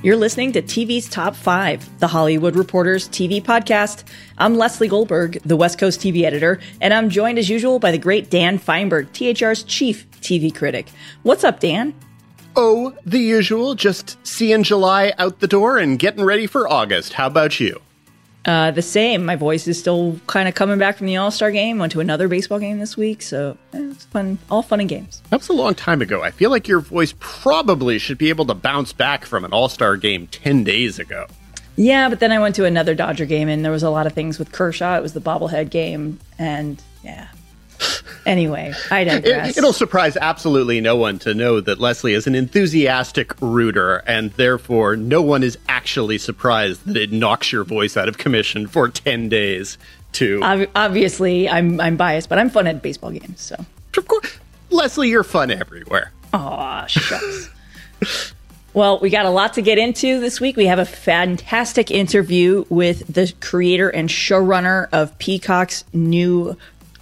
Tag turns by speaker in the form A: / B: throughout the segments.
A: You're listening to TV's Top 5, the Hollywood Reporter's TV podcast. I'm Leslie Goldberg, the West Coast TV editor, and I'm joined as usual by the great Dan Feinberg, THR's chief TV critic. What's up, Dan?
B: Oh, the usual, just seeing July out the door and getting ready for August. How about you?
A: Uh, the same. My voice is still kind of coming back from the All Star game. Went to another baseball game this week, so eh, it's fun. All fun and games.
B: That was a long time ago. I feel like your voice probably should be able to bounce back from an All Star game ten days ago.
A: Yeah, but then I went to another Dodger game, and there was a lot of things with Kershaw. It was the bobblehead game, and yeah, Anyway, I digress.
B: It, will surprise absolutely no one to know that Leslie is an enthusiastic rooter, and therefore no one is actually surprised that it knocks your voice out of commission for 10 days to.
A: Obviously, I'm, I'm biased, but I'm fun at baseball games, so.
B: Of course. Leslie, you're fun everywhere.
A: Aw, shucks. Well, we got a lot to get into this week. We have a fantastic interview with the creator and showrunner of Peacock's new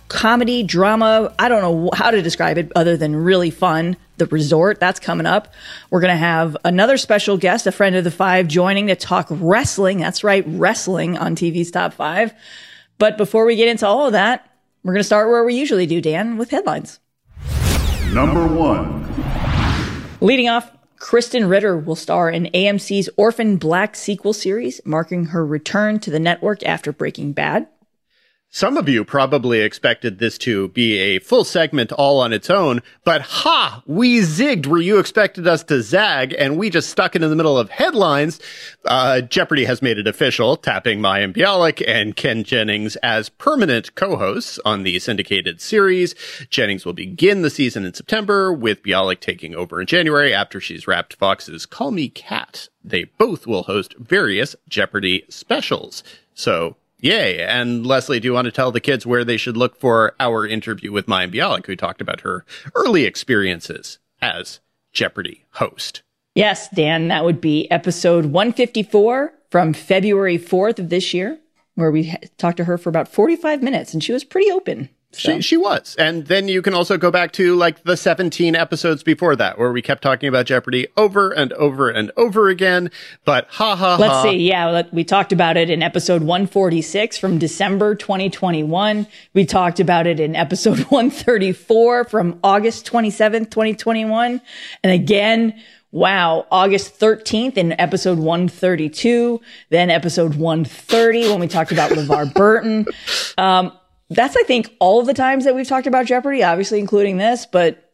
A: comedy, drama. I don't know how to describe it other than really fun. The resort, that's coming up. We're going to have another special guest, a friend of the five, joining to talk wrestling. That's right, wrestling on TV's top five. But before we get into all of that, we're going to start where we usually do, Dan, with headlines.
C: Number one.
A: Leading off, Krysten Ritter will star in AMC's Orphan Black sequel series, marking her return to the network after Breaking Bad.
B: Some of you probably expected this to be a full segment all on its own, but ha! We zigged where you expected us to zag, and we just stuck it in the middle of headlines. Uh, Jeopardy has made it official, tapping Mayim Bialik and Ken Jennings as permanent co-hosts on the syndicated series. Jennings will begin the season in September, with Bialik taking over in January after she's wrapped Fox's Call Me Kat. They both will host various Jeopardy specials. So Yay. And Leslie, do you want to tell the kids where they should look for our interview with Mayim Bialik, who talked about her early experiences as Jeopardy host?
A: Yes, Dan, that would be episode 154 from February 4th of this year, where we talked to her for about 45 minutes and she was pretty open.
B: So. She, she was. And then you can also go back to like the 17 episodes before that where we kept talking about Jeopardy over and over and over again. But ha ha
A: Let's
B: ha.
A: see. Yeah. We talked about it in episode 146 from December 2021. We talked about it in episode 134 from August 27th, 2021. And again, Wow. August 13th in episode 132, then episode 130 when we talked about LeVar Burton. Um, that's, I think, all of the times that we've talked about Jeopardy, obviously including this, but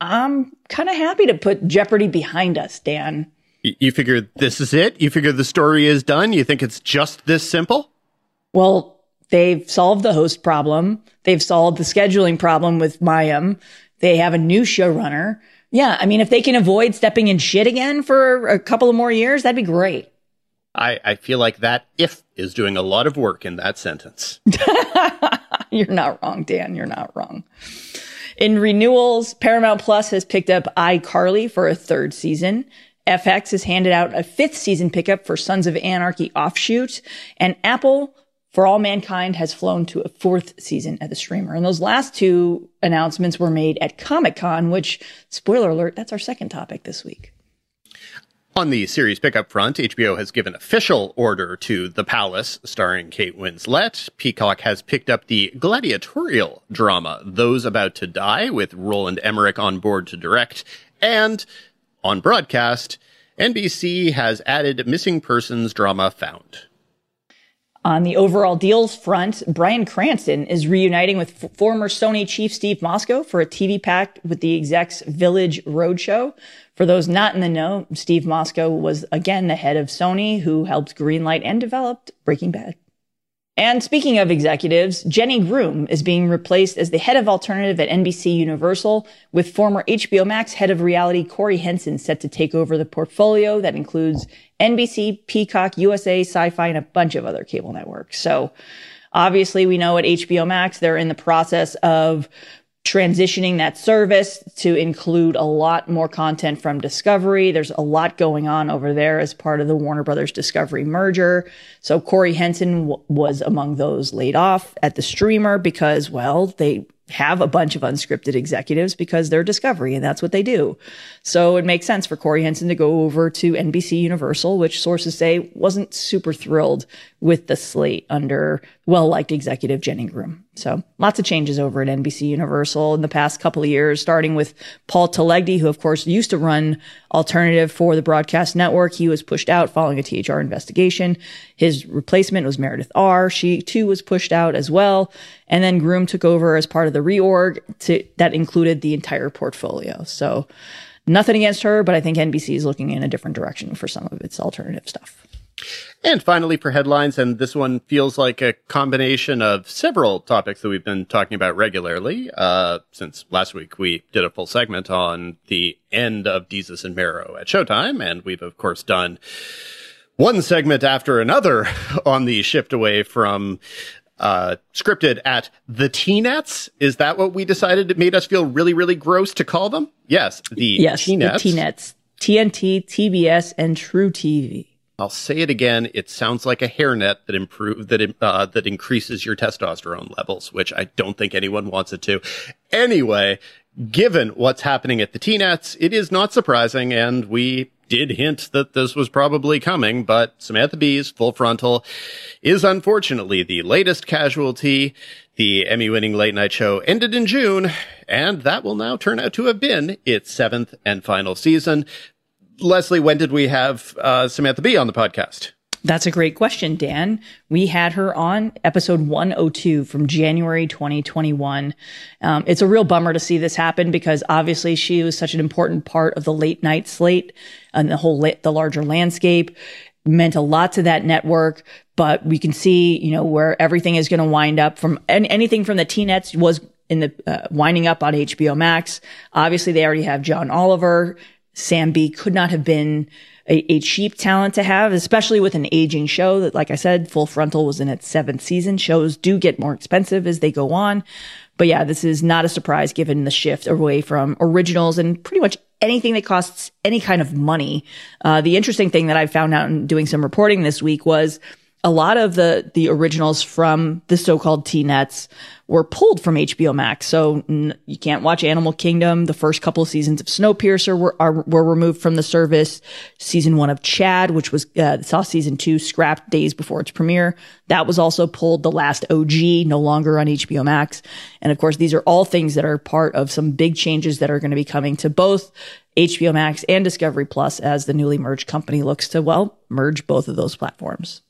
A: I'm kind of happy to put Jeopardy behind us, Dan.
B: You figure this is it? You figure the story is done? You think it's just this simple?
A: Well, they've solved the host problem. They've solved the scheduling problem with Mayim. They have a new showrunner. Yeah, I mean, if they can avoid stepping in shit again for a couple of more years, that'd be great.
B: I, I feel like that if is doing a lot of work in that sentence.
A: You're not wrong, Dan. You're not wrong. In renewals, Paramount Plus has picked up iCarly for a third season. FX has handed out a fifth season pickup for Sons of Anarchy offshoot, and Apple for All Mankind has flown to a fourth season at the streamer. And those last two announcements were made at Comic Con, which, spoiler alert, that's our second topic this week.
B: On the series pickup front, HBO has given official order to The Palace, starring Kate Winslet. Peacock has picked up the gladiatorial drama, Those About to Die, with Roland Emmerich on board to direct. And on broadcast, NBC has added missing persons drama Found.
A: On the overall deals front, Bryan Cranston is reuniting with f- former Sony chief Steve Mosko for a TV pact with the execs Village Roadshow. For those not in the know, Steve Mosko was again the head of Sony who helped greenlight and developed Breaking Bad. And speaking of executives, Jenny Groom is being replaced as the head of alternative at NBC Universal, with former HBO Max head of reality Corie Henson set to take over the portfolio that includes NBC, Peacock, USA, Syfy, and a bunch of other cable networks. So obviously we know at HBO Max, they're in the process of transitioning that service to include a lot more content from Discovery. There's a lot going on over there as part of the Warner Brothers Discovery merger. So Corie Henson w- was among those laid off at the streamer because, well, they have a bunch of unscripted executives because they're Discovery and that's what they do. So it makes sense for Corie Henson to go over to NBC Universal, which sources say wasn't super thrilled with the slate under well liked executive Jenny Groom. So lots of changes over at NBC Universal in the past couple of years, starting with Paul Telegdy, who of course used to run alternative for the broadcast network. He was pushed out following a THR investigation. His replacement was Meredith Ahr She too was pushed out as well. And then Groom took over as part of the reorg to, that included the entire portfolio. So nothing against her, but I think NBC is looking in a different direction for some of its alternative stuff.
B: And finally, for headlines, and this one feels like a combination of several topics that we've been talking about regularly. Uh, since last week we did a full segment on the end of Desus and Mero at Showtime, and we've of course done one segment after another on the shift away from uh, scripted at the T-Nets. Is that what we decided it made us feel really, really gross to call them? Yes, the
A: yes, T-Nets. The T-Nets. TNT, TBS, and truTV.
B: I'll say it again. It sounds like a hairnet that improve that uh, that increases your testosterone levels, which I don't think anyone wants it to. Anyway, given what's happening at the T-Nets, it is not surprising, and we did hint that this was probably coming, but Samantha Bee's Full Frontal is unfortunately the latest casualty. The Emmy winning late night show ended in June, and that will now turn out to have been its seventh and final season. Leslie, when did we have uh, Samantha Bee on the podcast?
A: That's a great question, Dan. We had her on episode 102 from January 2021. Um, it's a real bummer to see this happen because obviously she was such an important part of the late night slate and the whole la- the larger landscape. Meant a lot to that network, but we can see, you know, where everything is going to wind up from and anything from the T-Nets was in the uh, winding up on HBO Max. Obviously, they already have John Oliver. Sam Bee could not have been a, a, cheap talent to have, especially with an aging show that, like I said, Full Frontal was in its seventh season. Shows do get more expensive as they go on. But yeah, this is not a surprise given the shift away from originals and pretty much anything that costs any kind of money. Uh, the interesting thing that I found out in doing some reporting this week was a lot of the the originals from the so-called T-Nets were pulled from HBO Max. So n- you can't watch Animal Kingdom. The first couple of seasons of Snowpiercer were are, were removed from the service. Season one of Chad, which was uh, saw season two scrapped days before its premiere, that was also pulled. The last OG no longer on HBO Max. And of course, these are all things that are part of some big changes that are going to be coming to both HBO Max and Discovery Plus as the newly merged company looks to well merge both of those platforms.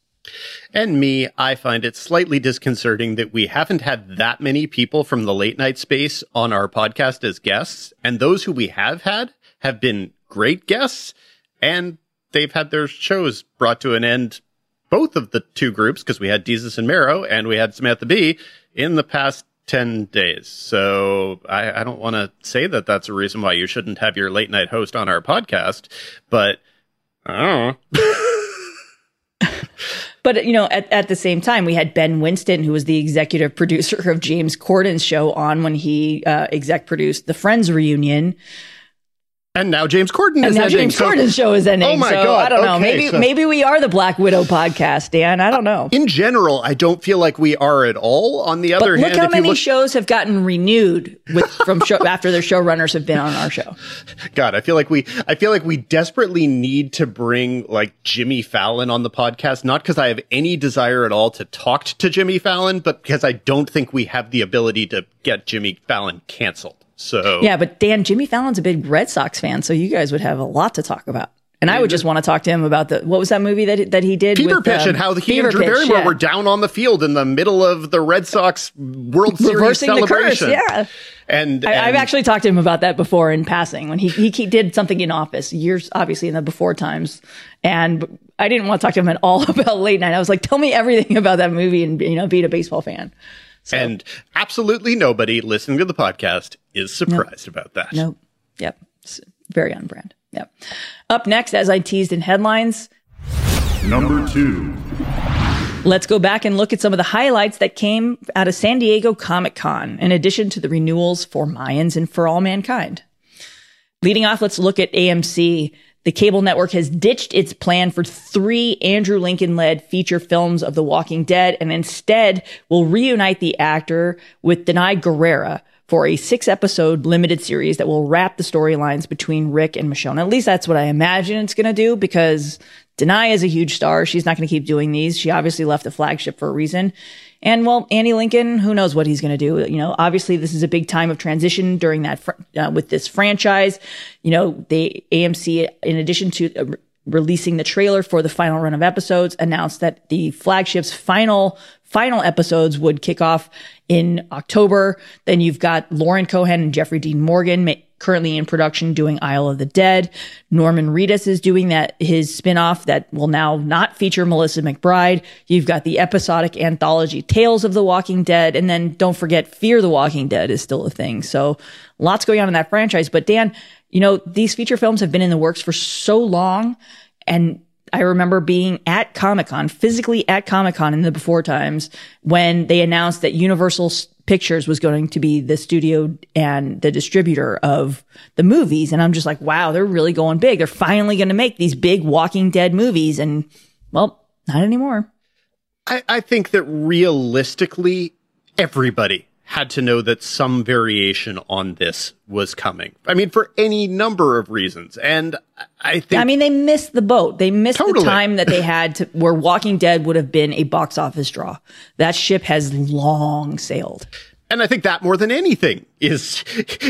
B: And me, I find it slightly disconcerting that we haven't had that many people from the late night space on our podcast as guests. And those who we have had have been great guests and they've had their shows brought to an end. Both of the two groups, because we had Desus and Mero and we had Samantha Bee in the past 10 days. So I, I don't want to say that that's a reason why you shouldn't have your late night host on our podcast, but I don't know.
A: But, you know, at, at the same time, we had Ben Winston, who was the executive producer of James Corden's show on when he uh, exec produced the Friends reunion.
B: And now James Corden and
A: is
B: now
A: ending. James so, Corden's show is ending.
B: Oh my
A: so
B: god!
A: I don't know.
B: Okay,
A: maybe
B: so.
A: maybe we are the Black Widow podcast, Dan. I don't know.
B: In general, I don't feel like we are at all. On the other
A: but
B: hand,
A: look how many
B: look-
A: shows have gotten renewed with from show, after their showrunners have been on our show.
B: God, I feel like we I feel like we desperately need to bring like Jimmy Fallon on the podcast. Not because I have any desire at all to talk to Jimmy Fallon, but because I don't think we have the ability to get Jimmy Fallon canceled. So
A: yeah, but Dan, Jimmy Fallon's a big Red Sox fan, so you guys would have a lot to talk about. And I would just want to talk to him about the what was that movie that that he did?
B: Fever
A: with,
B: Pitch
A: um,
B: and how he
A: Fever
B: and Drew
A: Pitch,
B: Barrymore
A: yeah.
B: were down on the field in the middle of the Red Sox World Series
A: the curse.
B: celebration.
A: Yeah,
B: And,
A: I, I've actually talked to him about that before in passing when he, he he did something in office years, obviously in the before times, and I didn't want to talk to him at all about late night. I was like, tell me everything about that movie and you know being a baseball fan. So,
B: and absolutely nobody listening to the podcast is surprised about that.
A: nope, yep, it's very on brand. Yep. Up next, as I teased in headlines,
C: Number two.
A: Let's go back and look at some of the highlights that came out of San Diego Comic Con, in addition to the renewals for Mayans and For All Mankind. Leading off, let's look at AMC. The cable network has ditched its plan for three Andrew Lincoln led feature films of The Walking Dead and instead will reunite the actor with Danai Gurira for a six episode limited series that will wrap the storylines between Rick and Michonne. At least that's what I imagine it's going to do because Danai is a huge star. She's not going to keep doing these. She obviously left the flagship for a reason. And well, Andy Lincoln, who knows what he's going to do? You know, obviously this is a big time of transition during that, fr- uh, with this franchise. You know, the AMC, in addition to uh, releasing the trailer for the final run of episodes, announced that the flagship's final final episodes would kick off in October. Then you've got Lauren Cohan and Jeffrey Dean Morgan ma- currently in production doing Isle of the Dead. Norman Reedus is doing that, his spinoff that will now not feature Melissa McBride. You've got the episodic anthology Tales of the Walking Dead. And then don't forget Fear the Walking Dead is still a thing. So lots going on in that franchise. But Dan, you know, these feature films have been in the works for so long and I remember being at Comic Con, physically at Comic Con in the before times when they announced that Universal Pictures was going to be the studio and the distributor of the movies. And I'm just like, wow, they're really going big. They're finally going to make these big Walking Dead movies. And well, not anymore.
B: I, I think that realistically, everybody had to know that some variation on this was coming. I mean, for any number of reasons. And I think.
A: I mean, they missed the boat. They missed
B: Totally.
A: the time that they had to, where Walking Dead would have been a box office draw. That ship has long sailed.
B: And I think that more than anything is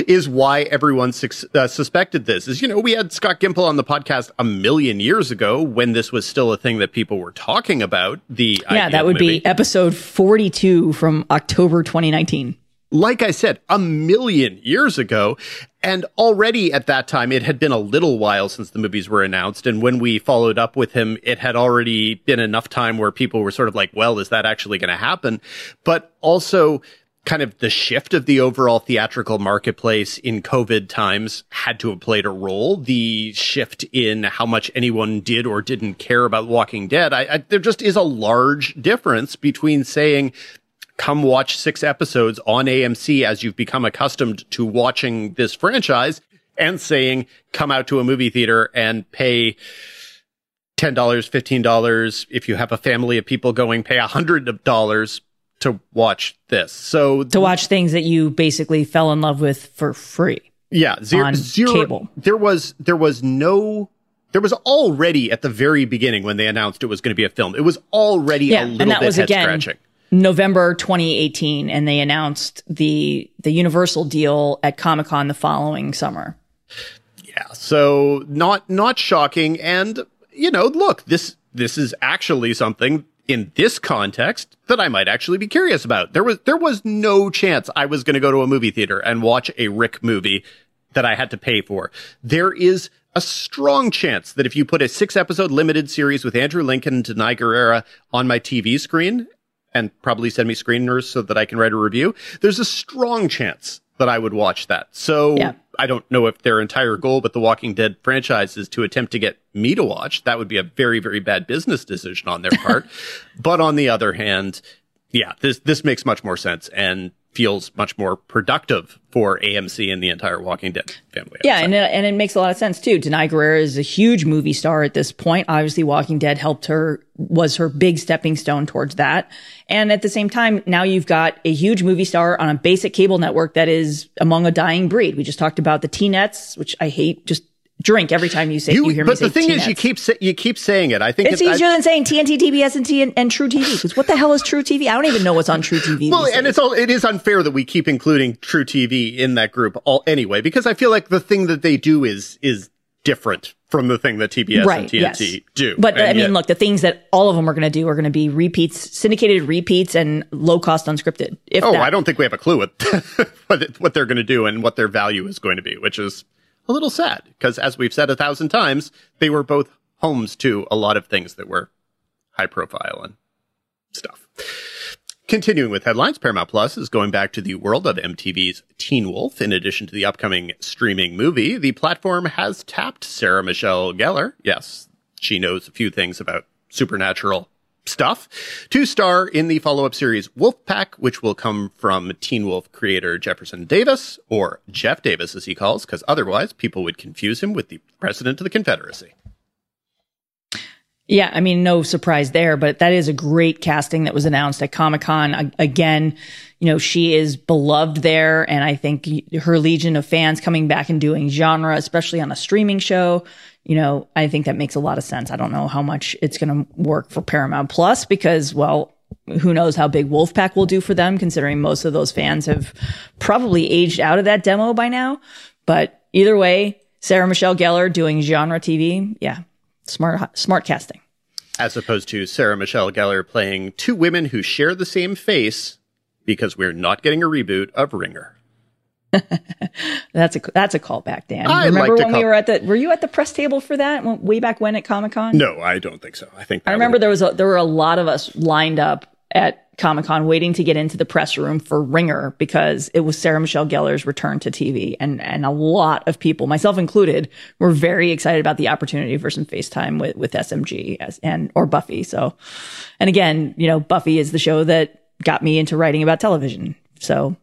B: is why everyone sus- uh, suspected this. Is you know we had Scott Gimple on the podcast a million years ago when this was still a thing that people were talking about. The
A: Yeah, that would
B: movie.
A: be episode 42 from October 2019.
B: like I said, a million years ago. And already at that time, it had been a little while since the movies were announced. And when we followed up with him, it had already been enough time where people were sort of like, well, is that actually going to happen? But also, kind of the shift of the overall theatrical marketplace in COVID times had to have played a role. The shift in how much anyone did or didn't care about Walking Dead. I, I, there just is a large difference between saying, come watch six episodes on AMC as you've become accustomed to watching this franchise and saying, come out to a movie theater and pay $10, $15. If you have a family of people going, pay a hundred of dollars to watch this. So
A: To watch things that you basically fell in love with for free.
B: yeah, zero,
A: on
B: zero
A: cable.
B: There was, there was no, there was already at the very beginning when they announced it was going to be a film. It was already
A: Yeah,
B: a little
A: and that
B: bit
A: was
B: head
A: again
B: scratching.
A: November 2018 and they announced the the Universal deal at Comic-Con the following summer.
B: Yeah. So not not shocking and you know, look, this this is actually something in this context that I might actually be curious about. There was there was no chance I was going to go to a movie theater and watch a Rick movie that I had to pay for. There is a strong chance that if you put a six episode limited series with Andrew Lincoln and Danai Gurira on my TV screen and probably send me screeners so that I can write a review, there's a strong chance that I would watch that. So
A: Yeah.
B: I don't know if their entire goal with the Walking Dead franchise is to attempt to get me to watch. That would be a very, very bad business decision on their part. but on the other hand, yeah, this, this makes much more sense and feels much more productive for AMC and the entire Walking Dead family.
A: Yeah, and it, uh, and it makes a lot of sense too. Danai Gurira is a huge movie star at this point. Obviously, Walking Dead helped her was her big stepping stone towards that. And at the same time, now you've got a huge movie star on a basic cable network that is among a dying breed. We just talked about the T-nets, which I hate. Just drink every time you say you, hear me
B: but
A: say
B: the thing is, you keep sa- you keep saying it. I think
A: It's
B: it- I-
A: easier than saying TNT, TBS, and, T- and True TV. Because what the hell is True TV? I don't even know what's on True TV.
B: Well, and
A: days.
B: it's all it is unfair that we keep including True TV in that group all anyway, because I feel like the thing that they do is is different from the thing that TBS and
A: right.
B: TNT
A: yes.
B: do.
A: But I mean,
B: yet-
A: look, the things that all of them are going to do are going to be repeats, syndicated repeats, and low cost unscripted. If
B: Oh,
A: that.
B: I don't think we have a clue what, what they're going to do and what their value is going to be, which is a little sad because, as we've said a thousand times, they were both homes to a lot of things that were high profile and stuff. Continuing with headlines, Paramount Plus is going back to the world of MTV's Teen Wolf. In addition to the upcoming streaming movie, the platform has tapped Sarah Michelle Gellar. Yes, she knows a few things about supernatural stuff to star in the follow-up series Wolfpack, which will come from Teen Wolf creator Jefferson Davis, or Jeff Davis as he calls, because otherwise people would confuse him with the president of the Confederacy.
A: Yeah, I mean, no surprise there, but that is a great casting that was announced at Comic Con. Again, you know, she is beloved there, and I think her legion of fans coming back and doing genre, especially on a streaming show, you know, I think that makes a lot of sense. I don't know how much it's going to work for Paramount Plus because, well, who knows how big Wolfpack will do for them, considering most of those fans have probably aged out of that demo by now. But either way, Sarah Michelle Gellar doing genre TV, yeah, smart smart casting.
B: As opposed to Sarah Michelle Gellar playing two women who share the same face because we're not getting a reboot of Ringer.
A: that's a that's a callback, Dan. I remember like when call- we were at the were you at the press table for that way back when at Comic Con?
B: No, I don't think so. I think
A: I remember there was a, there were a lot of us lined up at Comic Con waiting to get into the press room for Ringer because it was Sarah Michelle Gellar's return to TV. And, and a lot of people, myself included, were very excited about the opportunity for some FaceTime with, with SMG as, and, or Buffy. So, and again, you know, Buffy is the show that got me into writing about television. So,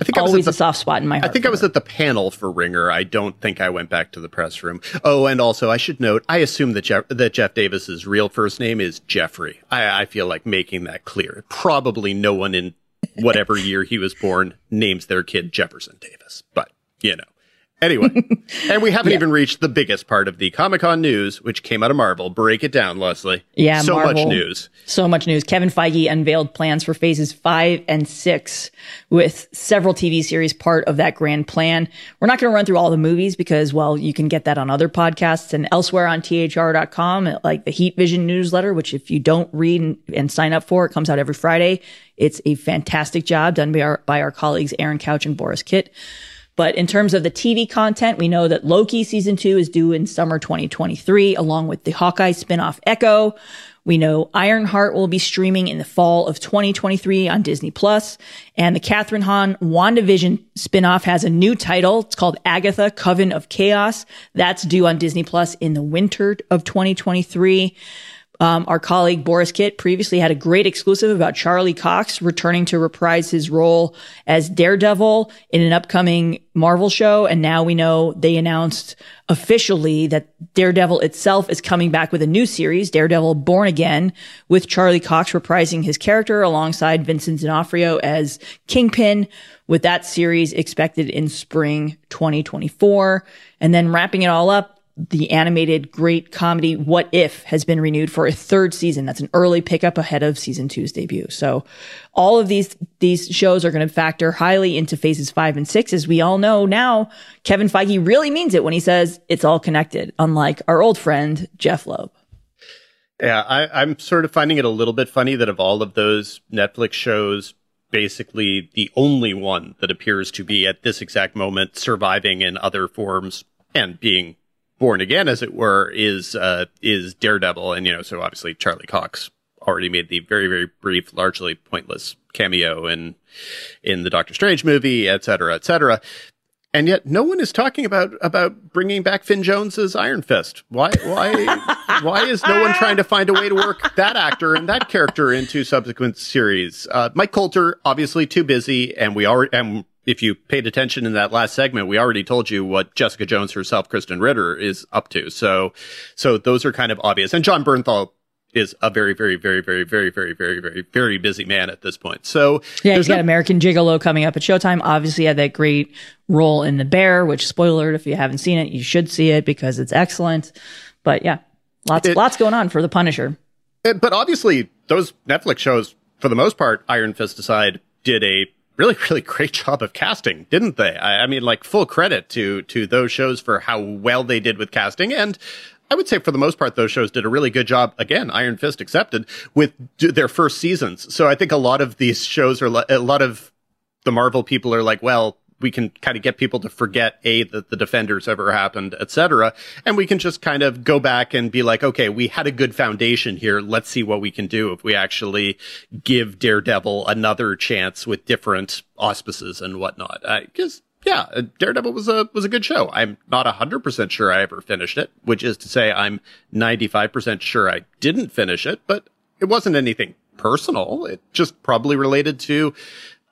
A: I think always the, a soft spot in my heart.
B: I think I was
A: her.
B: at the panel for Ringer. I don't think I went back to the press room. Oh, and also I should note, I assume that Jeff, that Jeff Davis's real first name is Jeffrey. I, I feel like making that clear. Probably no one in whatever year he was born names their kid Jefferson Davis, but you know. Anyway, and we haven't yeah. even reached the biggest part of the Comic Con news, which came out of Marvel. Break it down, Leslie.
A: Yeah,
B: so
A: Marvel,
B: much news.
A: So much news. Kevin Feige unveiled plans for phases five and six, with several TV series part of that grand plan. We're not going to run through all the movies because, well, you can get that on other podcasts and elsewhere on thr.com, like the Heat Vision newsletter, which if you don't read and, sign up for, it comes out every Friday. It's a fantastic job done by our, by our colleagues Aaron Couch and Borys Kit. But in terms of the TV content, we know that Loki season two is due in summer 2023, along with the Hawkeye spinoff Echo. We know Ironheart will be streaming in the fall of 2023 on Disney Plus, and the Kathryn Hahn WandaVision spinoff has a new title. It's called Agatha Coven of Chaos. That's due on Disney Plus in the winter of 2023. Um, our colleague Borys Kit previously had a great exclusive about Charlie Cox returning to reprise his role as Daredevil in an upcoming Marvel show. And now we know they announced officially that Daredevil itself is coming back with a new series, Daredevil Born Again, with Charlie Cox reprising his character alongside Vincent D'Onofrio as Kingpin, with that series expected in spring 2024. And then wrapping it all up, the animated great comedy What If has been renewed for a third season. That's an early pickup ahead of season two's debut. So all of these, these shows are going to factor highly into phases five and six. As we all know now, Kevin Feige really means it when he says it's all connected, unlike our old friend, Jeph Loeb.
B: Yeah, I, I'm sort of finding it a little bit funny that of all of those Netflix shows, basically the only one that appears to be at this exact moment surviving in other forms and being born again, as it were, is uh, is Daredevil, and you know, so obviously Charlie Cox already made the very very brief, largely pointless cameo in in the Doctor Strange movie, et cetera, et cetera. And yet, no one is talking about about bringing back Finn Jones's Iron Fist. Why? Why? why is no one trying to find a way to work that actor and that character into subsequent series? Uh, Mike Colter, obviously too busy, and we already and if you paid attention in that last segment, we already told you what Jessica Jones herself, Krysten Ritter, is up to. So, so those are kind of obvious. And Jon Bernthal is a very, very, very, very, very, very, very, very, very busy man at this point. So
A: yeah, he's got no- American Gigolo coming up at Showtime. Obviously, had that great role in The Bear, which spoiler if you haven't seen it, you should see it because it's excellent. But yeah, lots, it, lots going on for the Punisher.
B: It, but obviously, those Netflix shows, for the most part, Iron Fist aside, did a really, really great job of casting, didn't they? I, I, mean, like full credit to to those shows for how well they did with casting, and I would say for the most part, those shows did a really good job. Again, Iron Fist accepted with their first seasons. So I think a lot of these shows are a lot of the Marvel people are like, well, we can kind of get people to forget a that the defenders ever happened etc and we can just kind of go back and be like okay we had a good foundation here let's see what we can do if we actually give daredevil another chance with different auspices and whatnot because yeah, Daredevil was a was a good show. I'm not hundred percent sure I ever finished it, which is to say, I'm 95 percent sure I didn't finish it, but it wasn't anything personal. It just probably related to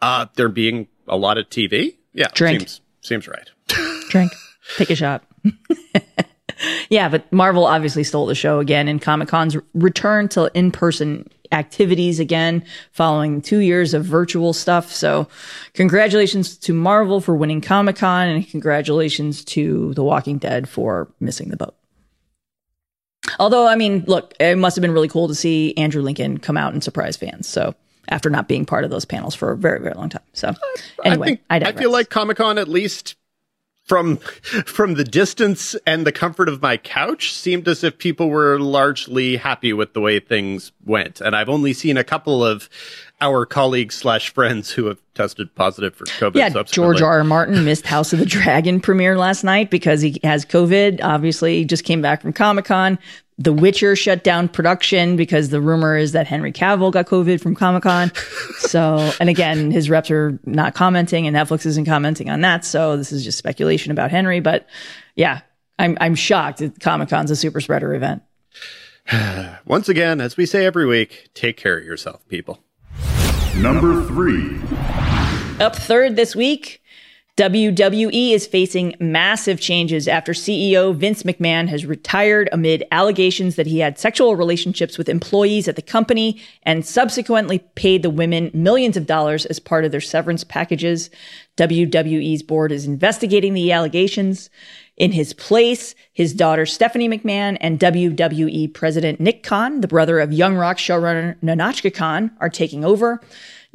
B: uh, there being a lot of TV. Yeah,
A: Drink.
B: seems seems right.
A: Drink. Take a shot. yeah, but Marvel obviously stole the show again in Comic Con's return to in person activities again following two years of virtual stuff. So, congratulations to Marvel for winning Comic Con and congratulations to The Walking Dead for missing the boat. Although, I mean, look, it must have been really cool to see Andrew Lincoln come out and surprise fans. So, after not being part of those panels for a very, very long time. So, anyway,
B: I, think,
A: I,
B: I feel like Comic Con, at least from from the distance and the comfort of my couch, seemed as if people were largely happy with the way things went. And I've only seen a couple of our colleagues slash friends who have tested positive for COVID.
A: Yeah, George R. R. Martin missed House of the Dragon premiere last night because he has COVID. Obviously, he just came back from Comic Con. The Witcher shut down production because the rumor is that Henry Cavill got COVID from Comic Con. so, and again, his reps are not commenting and Netflix isn't commenting on that. So this is just speculation about Henry. But yeah, I'm, I'm shocked that Comic Con's a super spreader event.
B: Once again, as we say every week, take care of yourself, people.
C: Number three.
A: Up third this week, WWE is facing massive changes after CEO Vince McMahon has retired amid allegations that he had sexual relationships with employees at the company and subsequently paid the women millions of dollars as part of their severance packages. WWE's board is investigating the allegations. In his place, his daughter Stephanie McMahon and WWE president Nick Khan, the brother of Young Rock showrunner Nahnatchka Khan, are taking over.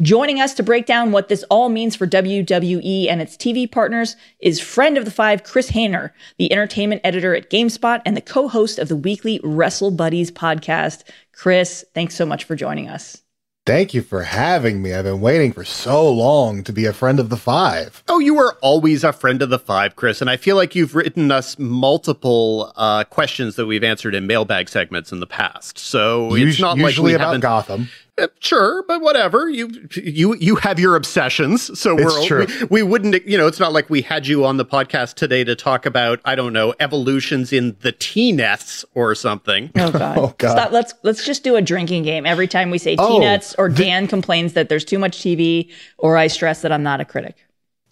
A: Joining us to break down what this all means for WWE and its TV partners is friend of the five, Chris Hayner, the entertainment editor at GameSpot and the co-host of the weekly Wrestle Buddies podcast. Chris, thanks so much for joining us.
D: Thank you for having me. I've been waiting for so long to be a friend of the five.
B: Oh, you were always a friend of the five, Chris. And I feel like you've written us multiple uh, questions that we've answered in mailbag segments in the past. So
D: Us-
B: it's not
D: usually
B: like we
D: about
B: haven't.
D: Gotham.
B: Uh, Sure, but whatever. You you you have your obsessions, so we're
D: true.
B: We, we wouldn't. You know, it's not like we had you on the podcast today to talk about I don't know evolutions in the T-nets or something.
A: Oh God.
D: Oh, God.
A: Stop. Let's let's just do a drinking game. Every time we say
D: Oh,
A: T-nuts or Dan complains that there's too much TV or I stress that I'm not a critic.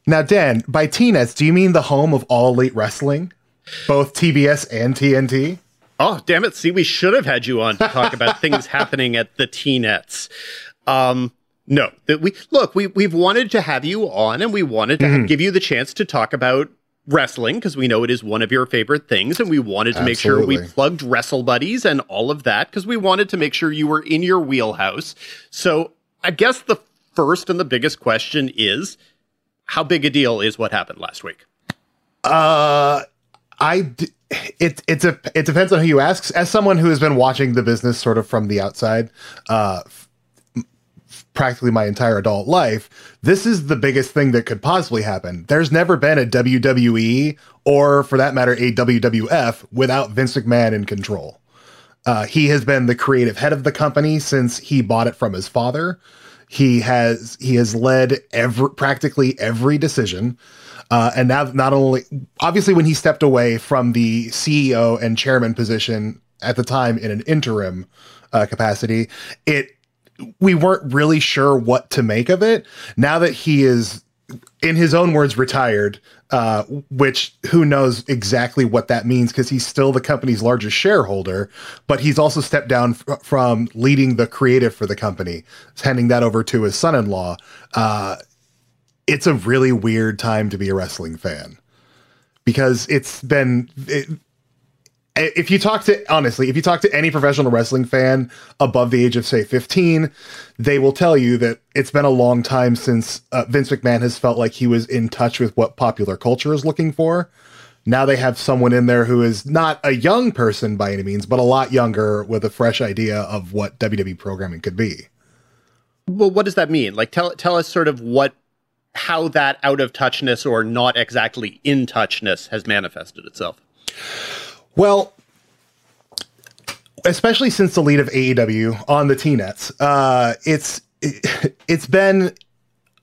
D: Now, Dan, by T-Nets, do you mean the home of all elite wrestling? Both TBS and TNT?
B: Oh, damn it. See, we should have had you on to talk about things happening at the T-nets. Um, no, that we look, we, we've wanted to have you on and we wanted to give you the chance to talk about wrestling because we know it is one of your favorite things and we wanted to make sure we plugged Wrestle Buddies and all of that because we wanted to make sure you were in your wheelhouse. So I guess the first and the biggest question is how big a deal is what happened last week?
D: Uh, I d- it it's a it depends on who you ask. As someone who has been watching the business sort of from the outside, uh, f- practically my entire adult life, this is the biggest thing that could possibly happen. There's never been a WWE or, for that matter, a WWF without Vince McMahon in control. Uh, he has been the creative head of the company since he bought it from his father. He has he has led every practically every decision. Uh, and now, not only obviously, when he stepped away from the CEO and chairman position at the time in an interim uh, capacity, it we weren't really sure what to make of it. Now that he is, in his own words, retired, uh, which who knows exactly what that means because he's still the company's largest shareholder, but he's also stepped down from leading the creative for the company, handing that over to his son-in-law. Uh, it's a really weird time to be a wrestling fan. Because it's been it, if you talk to honestly if you talk to any professional wrestling fan above the age of say 15 they will tell you that it's been a long time since uh, vince mcmahon has felt like he was in touch with what popular culture is looking for. Now they have someone in there who is not a young person by any means but a lot younger with a fresh idea of what wwe programming could be.
B: Well, what does that mean? Like, tell tell us sort of what how that out of touchness or not exactly in touchness has manifested itself.
D: Well, especially since the lead of AEW on the T-nets, uh, it's it, it's been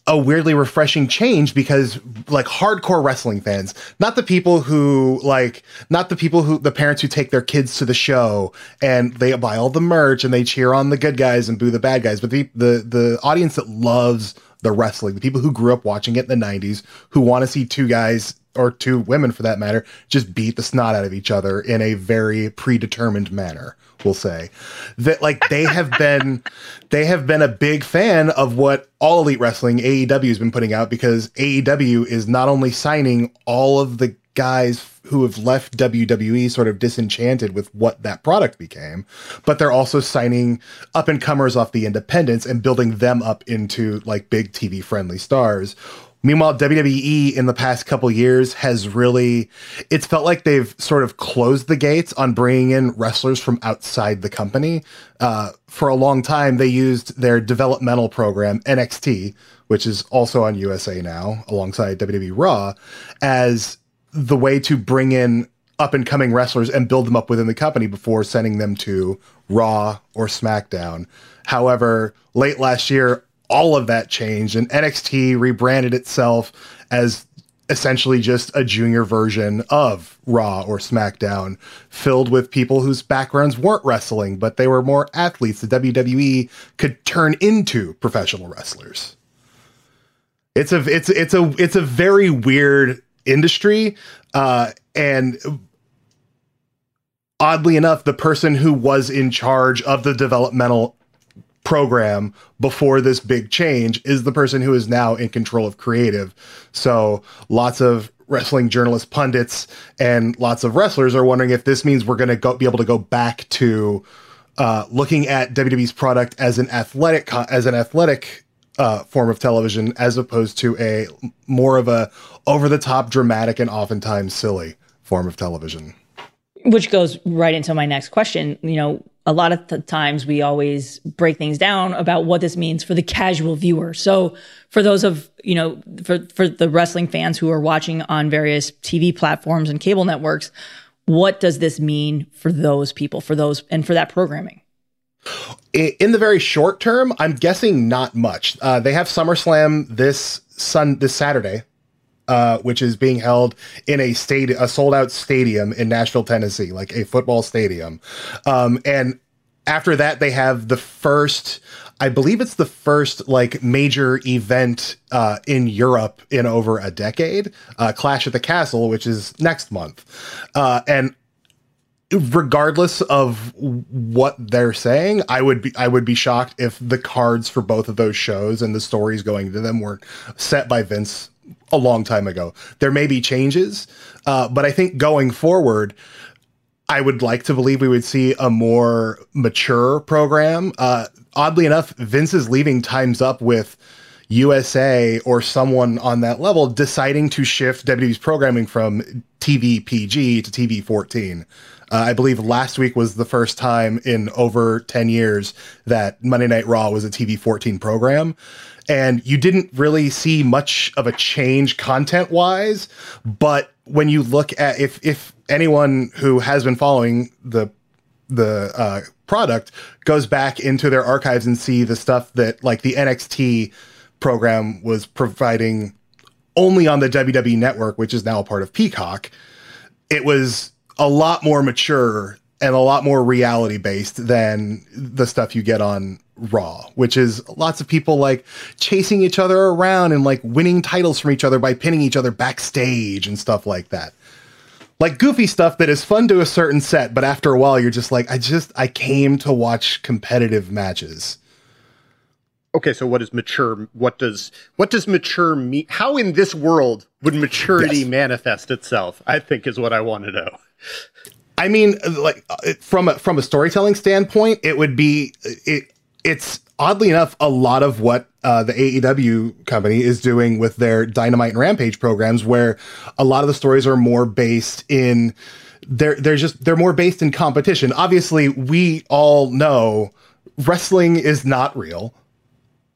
D: a weirdly refreshing change because like hardcore wrestling fans, not the people who like not the people who the parents who take their kids to the show and they buy all the merch and they cheer on the good guys and boo the bad guys, but the the the audience that loves the wrestling, the people who grew up watching it in the 90s, who want to see two guys or two women for that matter just beat the snot out of each other in a very predetermined manner we'll say. That like they have been they have been a big fan of what all elite wrestling AEW has been putting out because AEW is not only signing all of the guys who have left WWE sort of disenchanted with what that product became, but they're also signing up and comers off the independents and building them up into like big TV friendly stars Meanwhile, WWE in the past couple years has really, it's felt like they've sort of closed the gates on bringing in wrestlers from outside the company. Uh, for a long time, they used their developmental program, NXT, which is also on USA now, alongside WWE Raw, as the way to bring in up and coming wrestlers and build them up within the company before sending them to Raw or SmackDown. However, late last year, all of that changed and NXT rebranded itself as essentially just a junior version of Raw or SmackDown, filled with people whose backgrounds weren't wrestling, but they were more athletes the WWE could turn into professional wrestlers. It's a it's it's a it's a very weird industry, uh, and oddly enough, the person who was in charge of the developmental program before this big change is the person who is now in control of creative. So lots of wrestling journalists, pundits, and lots of wrestlers are wondering if this means we're going to be able to go back to uh, looking at WWE's product as an athletic as an athletic uh, form of television as opposed to a more of a over the top, dramatic, and oftentimes silly form of television.
A: Which goes right into my next question. You know, a lot of the times we always break things down about what this means for the casual viewer. So for those of, you know, for, for the wrestling fans who are watching on various TV platforms and cable networks, what does this mean for those people, for those, and for that programming?
D: In the very short term, I'm guessing not much. Uh, they have SummerSlam this sun this Saturday, uh, which is being held in a state, a sold out stadium in Nashville, Tennessee, like a football stadium. Um, and after that, they have the first, I believe it's the first like major event uh, in Europe in over a decade, uh, Clash at the Castle, which is next month. Uh, and regardless of what they're saying, I would be I would be shocked if the cards for both of those shows and the stories going to them weren't set by Vince a long time ago. There may be changes, uh, but I think going forward, I would like to believe we would see a more mature program. Uh, oddly enough, Vince is leaving Times Up with USA or someone on that level deciding to shift WWE's programming from TV PG to TV 14. Uh, I believe last week was the first time in over 10 years that Monday Night Raw was a TV 14 program and you didn't really see much of a change content wise. But when you look at if if anyone who has been following the the uh, product goes back into their archives and see the stuff that like the NXT program was providing only on the WWE network, which is now a part of Peacock, it was a lot more mature and a lot more reality based than the stuff you get on Raw, which is lots of people like chasing each other around and like winning titles from each other by pinning each other backstage and stuff like that. Like goofy stuff that is fun to a certain set, but after a while you're just like, I just I came to watch competitive matches.
B: Okay, so what is mature? What does what does mature mean? How in this world would maturity yes. manifest itself? I think is what I want to know.
D: I mean, like from a from a storytelling standpoint, it would be it it's oddly enough a lot of what uh, the AEW company is doing with their Dynamite and Rampage programs, where a lot of the stories are more based in they're they're just they're more based in competition. Obviously, we all know wrestling is not real.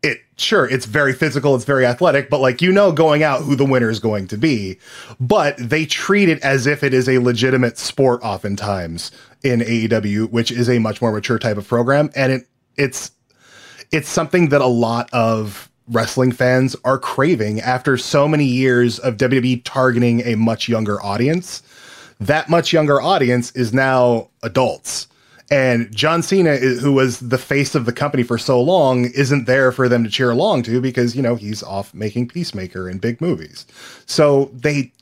D: It sure it's very physical, it's very athletic, but like you know going out who the winner is going to be. But they treat it as if it is a legitimate sport oftentimes in AEW, which is a much more mature type of program, and it it's it's something that a lot of wrestling fans are craving after so many years of WWE targeting a much younger audience. That much younger audience is now adults. And John Cena, who was the face of the company for so long, isn't there for them to cheer along to because, you know, he's off making Peacemaker and big movies. So they,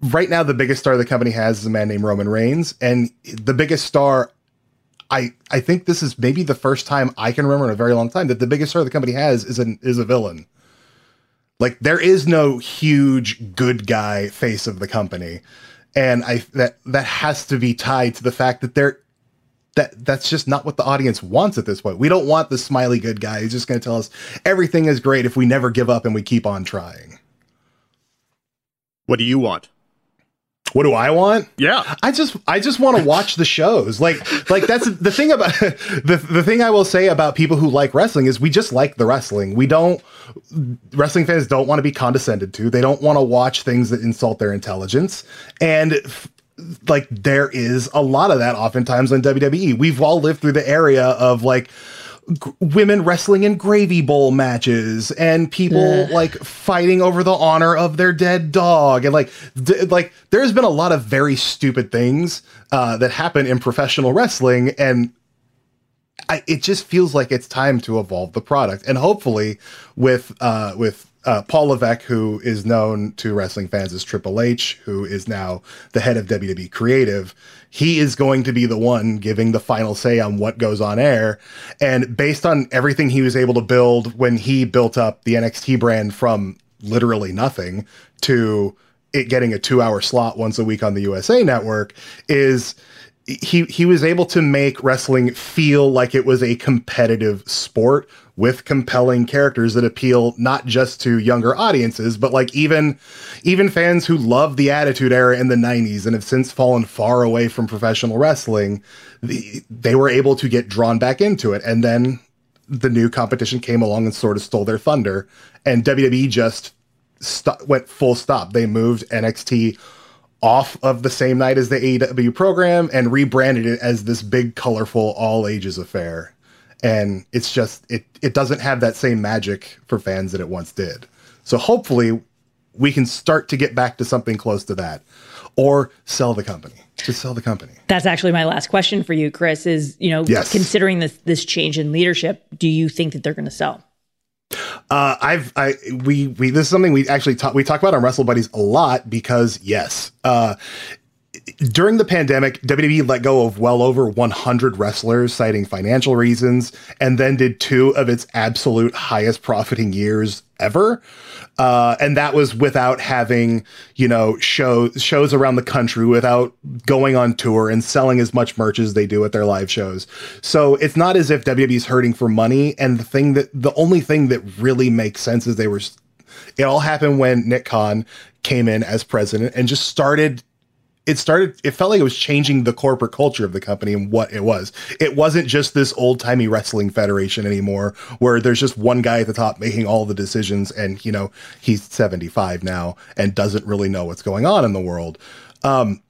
D: right now, the biggest star the company has is a man named Roman Reigns. And the biggest star, I, I think this is maybe the first time I can remember in a very long time that the biggest star the company has is an is a villain. Like there is no huge good guy face of the company. And I that that has to be tied to the fact that there that that's just not what the audience wants at this point. We don't want the smiley good guy who's just going to tell us everything is great if we never give up and we keep on trying.
B: What do you want?
D: What do I want?
B: Yeah.
D: I just I just want to watch the shows. Like like that's the thing about the the thing I will say about people who like wrestling is we just like the wrestling. We don't wrestling fans don't want to be condescended to. They don't want to watch things that insult their intelligence. And like there is a lot of that oftentimes on WWE. We've all lived through the area of like g- women wrestling in gravy bowl matches and people
A: Ugh.
D: like fighting over the honor of their dead dog and like d- like there's been a lot of very stupid things uh, that happen in professional wrestling and I, it just feels like it's time to evolve the product, and hopefully, with uh, with uh, Paul Levesque, who is known to wrestling fans as Triple H, who is now the head of WWE Creative, he is going to be the one giving the final say on what goes on air. And based on everything he was able to build when he built up the NXT brand from literally nothing to it getting a two hour slot once a week on the USA network, is he he was able to make wrestling feel like it was a competitive sport with compelling characters that appeal not just to younger audiences but like even even fans who loved the attitude era in the 90s and have since fallen far away from professional wrestling the, they were able to get drawn back into it. And then the new competition came along and sort of stole their thunder. And WWE just st- went full stop. They moved NXT off of the same night as the AEW program and rebranded it as this big, colorful, all ages affair. And it's just it it doesn't have that same magic for fans that it once did. So hopefully we can start to get back to something close to that. Or sell the company. Just sell the company.
A: That's actually my last question for you, Chris. Is you know,
D: Yes.
A: considering this this change in leadership, do you think that they're going to sell?
D: Uh, I've I we we this is something we actually talk we talk about on Wrestle Buddies a lot because yes, uh, during the pandemic, WWE let go of well over 100 wrestlers, citing financial reasons, and then did two of its absolute highest profiting years ever. Uh, and that was without having, you know, shows shows around the country, without going on tour and selling as much merch as they do at their live shows. So it's not as if WWE is hurting for money. And the thing that the only thing that really makes sense is they were. It all happened when Nick Khan came in as president and just started it started it felt like it was changing the corporate culture of the company and what it was. It wasn't just this old-timey wrestling federation anymore where there's just one guy at the top making all the decisions and you know he's 75 now and doesn't really know what's going on in the world. Um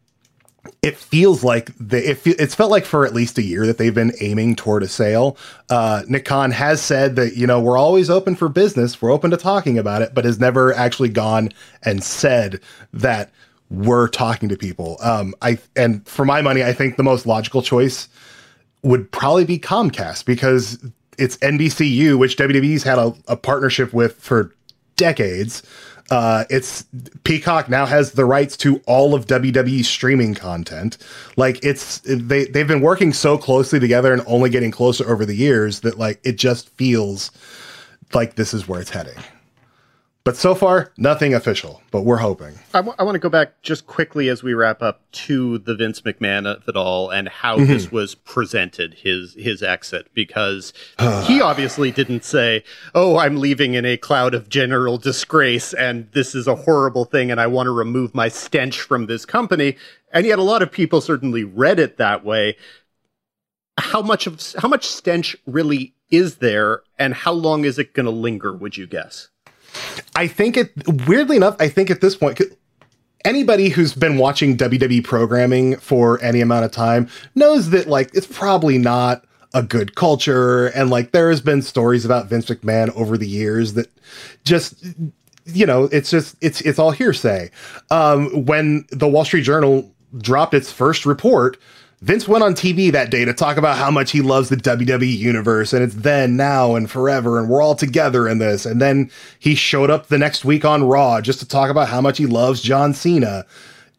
D: it feels like they, it fe- it's felt like for at least a year that they've been aiming toward a sale. Uh, Nick Khan has said that you know we're always open for business, we're open to talking about it, but has never actually gone and said that we're talking to people. Um, I and for my money, I think the most logical choice would probably be Comcast because it's NBCU, which WWE's had a, a partnership with for decades. Uh, it's Peacock now has the rights to all of WWE streaming content. Like it's they they've been working so closely together and only getting closer over the years that like it just feels like this is where it's heading. But so far, nothing official. But we're hoping.
B: I want to go back just quickly as we wrap up to the Vince McMahon uh, of it all and how mm-hmm. this was presented, his his exit, because he obviously didn't say, "Oh, I'm leaving in a cloud of general disgrace, and this is a horrible thing, and I want to remove my stench from this company." And yet, a lot of people certainly read it that way. How much of how much stench really is there, and how long is it going to linger? Would you guess?
D: I think it weirdly enough, I think at this point anybody who's been watching WWE programming for any amount of time knows that like it's probably not a good culture. And like there has been stories about Vince McMahon over the years that just you know, it's just it's it's all hearsay. Um, when the Wall Street Journal dropped its first report, Vince went on TV that day to talk about how much he loves the WWE universe and it's then, now, and forever, and we're all together in this. And then he showed up the next week on Raw just to talk about how much he loves John Cena,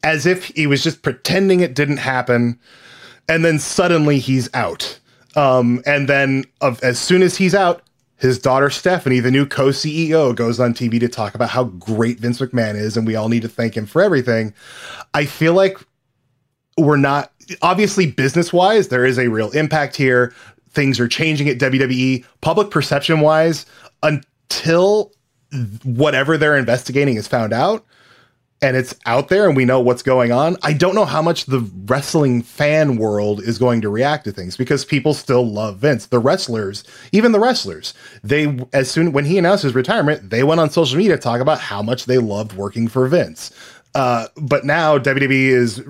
D: as if he was just pretending it didn't happen. And then suddenly he's out. Um, and then, of, as soon as he's out, his daughter Stephanie, the new co CEO, goes on TV to talk about how great Vince McMahon is, and we all need to thank him for everything. I feel like we're not obviously business wise, there is a real impact here. Things are changing at WWE. Public perception wise, until whatever they're investigating is found out and it's out there and we know what's going on, I don't know how much the wrestling fan world is going to react to things because people still love Vince. The wrestlers, even the wrestlers, they as soon when he announced his retirement, they went on social media to talk about how much they loved working for Vince. Uh, but now WWE is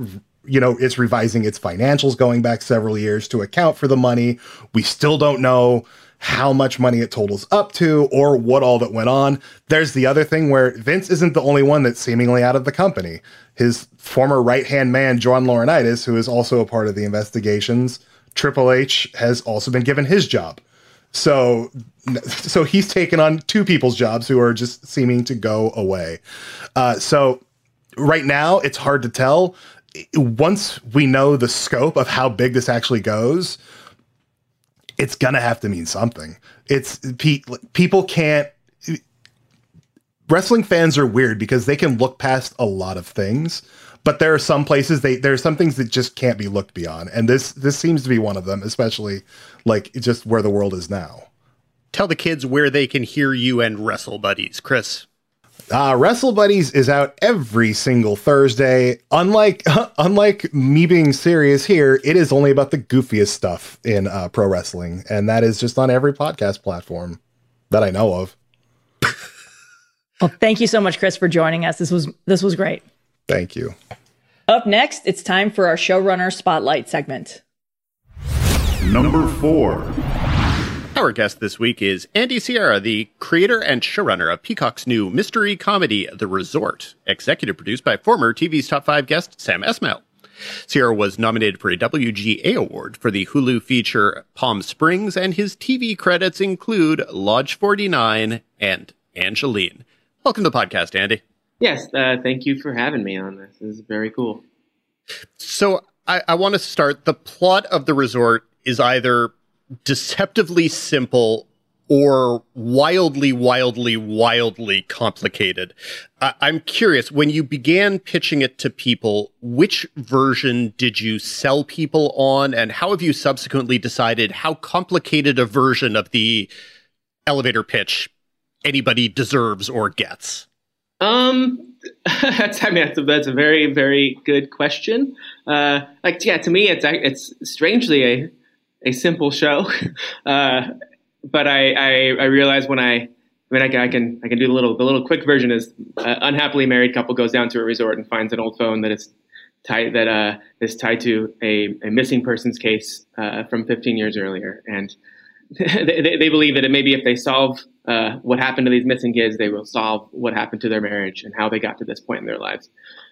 D: you know, it's revising its financials going back several years to account for the money. We still don't know how much money it totals up to or what all that went on. There's the other thing where Vince isn't the only one that's seemingly out of the company. His former right hand man, John Laurinaitis, who is also a part of the investigations, Triple H has also been given his job. So, so he's taken on two people's jobs who are just seeming to go away. Uh, so, right now, it's hard to tell once we know the scope of how big this actually goes, it's gonna have to mean something. It's pe- people can't. Wrestling fans are weird because they can look past a lot of things, but there are some places they there are some things that just can't be looked beyond, and this this seems to be one of them, especially like just where the world is now.
B: Tell the kids where they can hear you and Wrestle Buddies, Chris.
D: Uh, Wrestle Buddies is out every single Thursday. Unlike unlike me being serious here, it is only about the goofiest stuff in uh, pro wrestling, and that is just on every podcast platform that I know of.
A: well, thank you so much, Chris, for joining us. This was this was great.
D: Thank you.
A: Up next, it's time for our showrunner spotlight segment.
C: Number four.
B: Our guest this week is Andy Siara, the creator and showrunner of Peacock's new mystery comedy, The Resort, executive produced by former TV's Top 5 guest Sam Esmail. Siara was nominated for a WGA award for the Hulu feature Palm Springs, and his TV credits include Lodge 49 and Angelyne. Welcome to the podcast, Andy.
E: Yes, uh, thank you for having me on this. This is very cool.
B: So I, I want to start. The plot of The Resort is either deceptively simple or wildly, wildly, wildly complicated. I'm curious, when you began pitching it to people, which version did you sell people on, and how have you subsequently decided how complicated a version of the elevator pitch anybody deserves or gets?
E: Um, that's I mean that's a, that's a very very good question. Uh, like yeah, to me it's it's strangely a a simple show. Uh, but I, I, I realized when I, I mean, I, I, can I can do the little the little quick version is uh, unhappily married couple goes down to a resort and finds an old phone that is tied that uh, is tied to a, a missing persons case uh, from 15 years earlier, and they, they believe that maybe if they solve uh, what happened to these missing kids, they will solve what happened to their marriage and how they got to this point in their lives.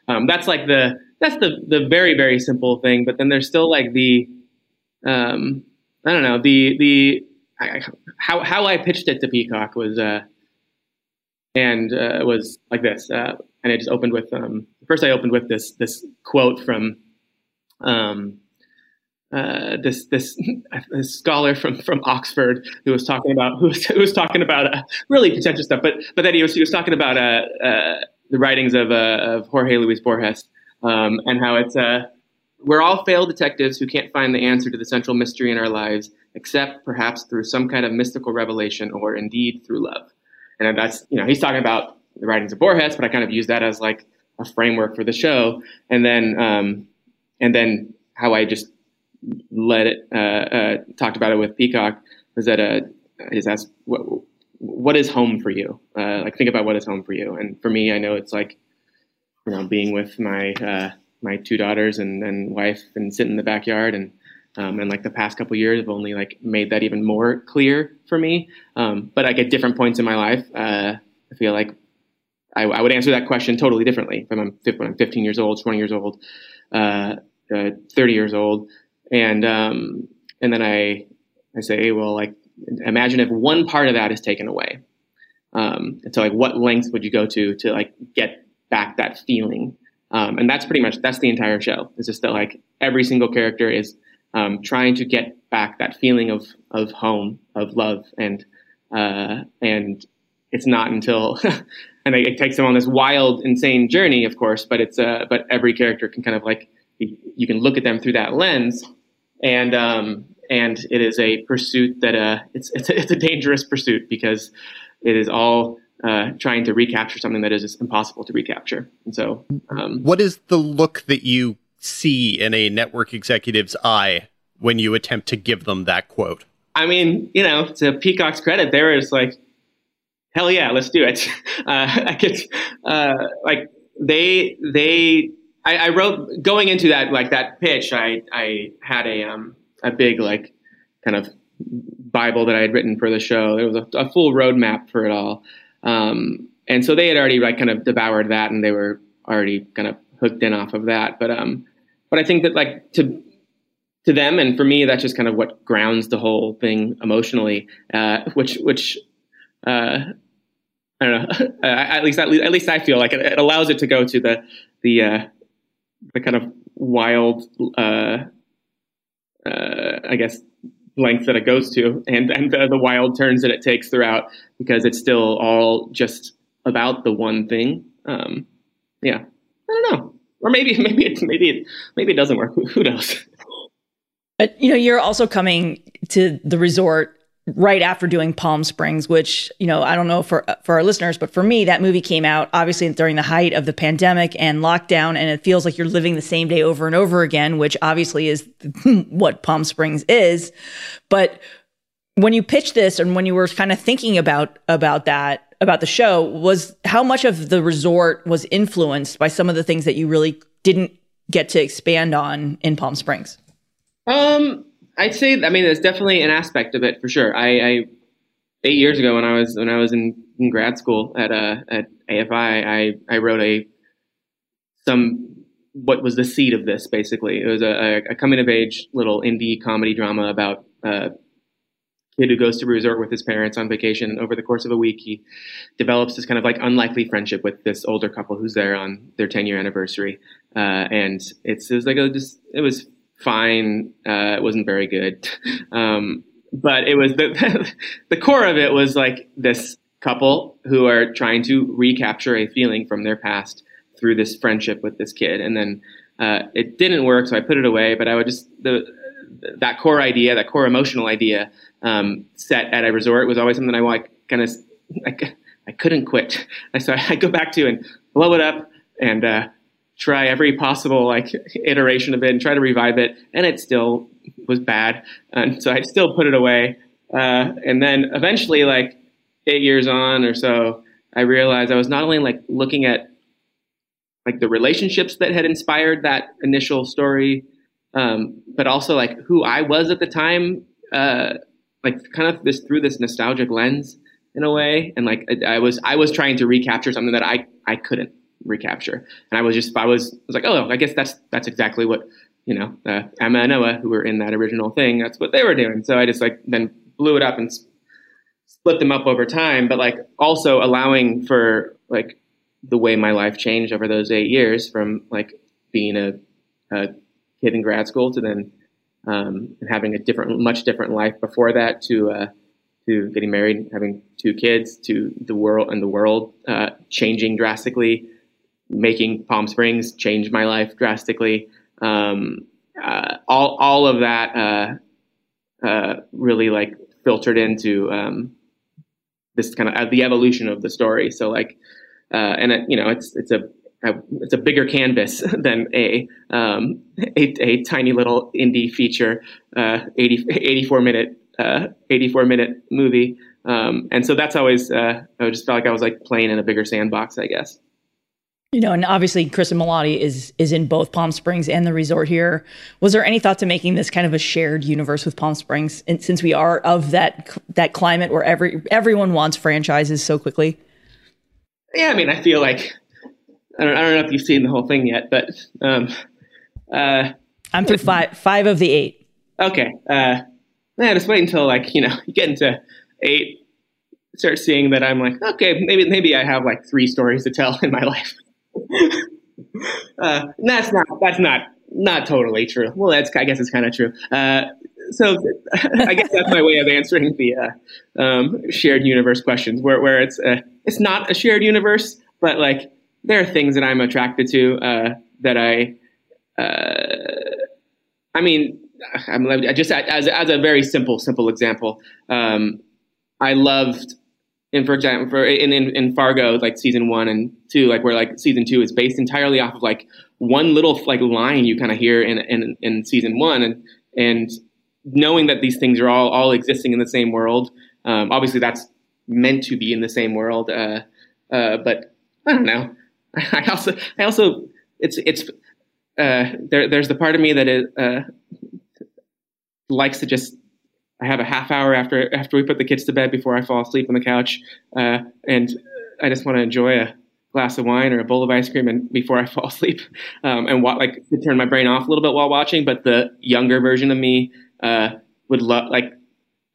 E: Um, that's like the that's the the very very simple thing, but then there's still like the um, I don't know. The the I, how how I pitched it to Peacock was uh, and uh, was like this, uh, and I just opened with um, first I opened with this this quote from um, uh, this, this this scholar from from Oxford who was talking about who was, who was talking about uh, really contentious stuff, but but then he was he was talking about uh, uh the writings of uh, of Jorge Luis Borges um, and how it's uh, we're all failed detectives who can't find the answer to the central mystery in our lives, except perhaps through some kind of mystical revelation or indeed through love. And that's, you know, he's talking about the writings of Borges, but I kind of use that as like a framework for the show. And then, um, and then how I just let it, uh, uh, talked about it with Peacock was that, uh, he's asked, what, what is home for you? Uh, like think about what is home for you. And for me, I know it's like, you know, being with my, uh, my two daughters and, and wife and sit in the backyard and Um, and like the past couple years have only like made that even more clear for me. Um, but like at different points in my life, uh, I feel like I, I, would answer that question totally differently when I'm, when I'm 15 years old, 20 years old, uh, uh, 30 years old, and um, and then I I say, well, like imagine if one part of that is taken away. Um, and so, like, what lengths would you go to to like get back that feeling? Um, and that's pretty much that's the entire show. It's just that like every single character is um, trying to get back that feeling of of home, of love, and uh, and it's not until and it, takes them on this wild, insane journey, of course. But it's uh, but every character can kind of like you can look at them through that lens, and um, and it is a pursuit that uh, it's it's a, it's a dangerous pursuit because it is all uh, trying to recapture something that is impossible to recapture. And so, um,
B: what is the look that you see in a network executive's eye when you attempt to give them that quote?
E: I mean, you know, to Peacock's credit, there is like, hell yeah, let's do it. Uh, I could, uh, like, they they. I, I, wrote going into that like that pitch. I I had a um a big like kind of Bible that I had written for the show. It was a, a full roadmap for it all. Um, and so they had already like kind of devoured that and they were already kind of hooked in off of that. But, um, but I think that like to, to them and for me, that's just kind of what grounds the whole thing emotionally, uh, which, which, uh, I don't know. Uh, at least, at least, I feel like it, it, allows it to go to the, the, uh, the kind of wild, uh, uh, I guess, length that it goes to and, and the, the wild turns that it takes throughout because it's still all just about the one thing. Um, yeah, I don't know. Or maybe, maybe it, maybe it, maybe it doesn't work. Who knows?
A: But you know, you're also coming to the resort right after doing Palm Springs, which, you know, I don't know for for our listeners, but for me, that movie came out obviously during the height of the pandemic and lockdown, and it feels like you're living the same day over and over again, which obviously is what Palm Springs is. But when you pitched this and when you were kind of thinking about about that about the show was how much of the resort was influenced by some of the things that you really didn't get to expand on in Palm Springs?
E: Um, I'd say, I mean, there's definitely an aspect of it for sure. I, I eight years ago when I was when I was in, in grad school at uh, at AFI, I I wrote a some what was the seed of this basically. It was a, a coming of age little indie comedy drama about a kid who goes to a resort with his parents on vacation. Over the course of a week, he develops this kind of like unlikely friendship with this older couple who's there on their 10 year anniversary. Uh, and it's, it was like a, just it was fine. Uh, it wasn't very good. Um, but it was the, the core of it was like this couple who are trying to recapture a feeling from their past through this friendship with this kid. And then, uh, it didn't work. So I put it away, but I would just, the, that core idea, that core emotional idea, um, set at a resort was always something I like kind of, I, I couldn't quit. So I go back to and blow it up and, uh, try every possible like iteration of it and try to revive it, and it still was bad, and so I still put it away. Uh, and then eventually, like eight years on or so, I realized I was not only like looking at like the relationships that had inspired that initial story, um, but also like who I was at the time, uh, like kind of this through this nostalgic lens in a way, and like I, I was I was trying to recapture something that I I couldn't recapture. And I was just, I was, I was like, oh, I guess that's that's exactly what you know, uh, Emma and Noah, who were in that original thing, that's what they were doing. So I just like then blew it up and split them up over time, but like also allowing for like the way my life changed over those eight years from like being a, a kid in grad school to then um, having a different, much different life before that to uh, to getting married, having two kids, to the world and the world uh, changing drastically making Palm Springs change my life drastically. Um, uh, all all of that uh, uh, really like filtered into um, this kind of uh, the evolution of the story. So like, uh, and it, you know, it's it's a, it's a bigger canvas than a um, a, a, tiny little indie feature, uh, 80, 84 minute 84 minute movie. Um, and so that's always I just felt like I was like playing in a bigger sandbox, I guess.
A: You know, and obviously Cristin Milioti is is in both Palm Springs and the resort here. Was there any thought to making this kind of a shared universe with Palm Springs, and since we are of that that climate where every everyone wants franchises so quickly?
E: Yeah, I mean, I feel like I don't, I don't know if you've seen the whole thing yet, but um, uh,
A: I'm through five five of the eight.
E: Okay, uh, yeah, just wait until like you know you get into eight, start seeing that I'm like okay, maybe maybe I have like three stories to tell in my life. uh, that's not that's not not totally true. Well, that's I guess it's kind of true. Uh, so I guess that's my way of answering the uh, um, shared universe questions, where where it's uh, it's not a shared universe, but like there are things that I'm attracted to uh, that I. Uh, I mean, I'm just as as a very simple simple example. Um, I loved in for example for in, in, in Fargo like season one and two like where like season two is based entirely off of like one little like line you kind of hear in, in in season one. And and knowing that these things are all all existing in the same world um, obviously that's meant to be in the same world uh, uh, but I don't know. I also I also it's it's uh, there there's the part of me that is uh, likes to just I have a half hour after after we put the kids to bed before I fall asleep on the couch, uh, and I just want to enjoy a glass of wine or a bowl of ice cream and before I fall asleep, um, and wa- like to turn my brain off a little bit while watching. But the younger version of me uh, would love like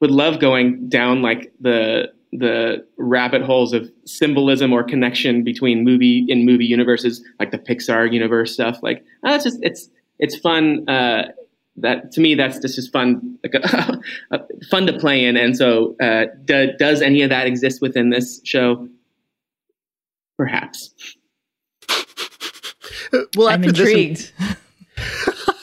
E: would love going down like the the rabbit holes of symbolism or connection between movie in movie universes, like the Pixar universe stuff. Like oh, it's just it's it's fun. Uh, that to me that's just, just fun like a, fun to play in. And so uh, do, does any of that exist within this show? Perhaps.
B: Well
A: i'm intrigued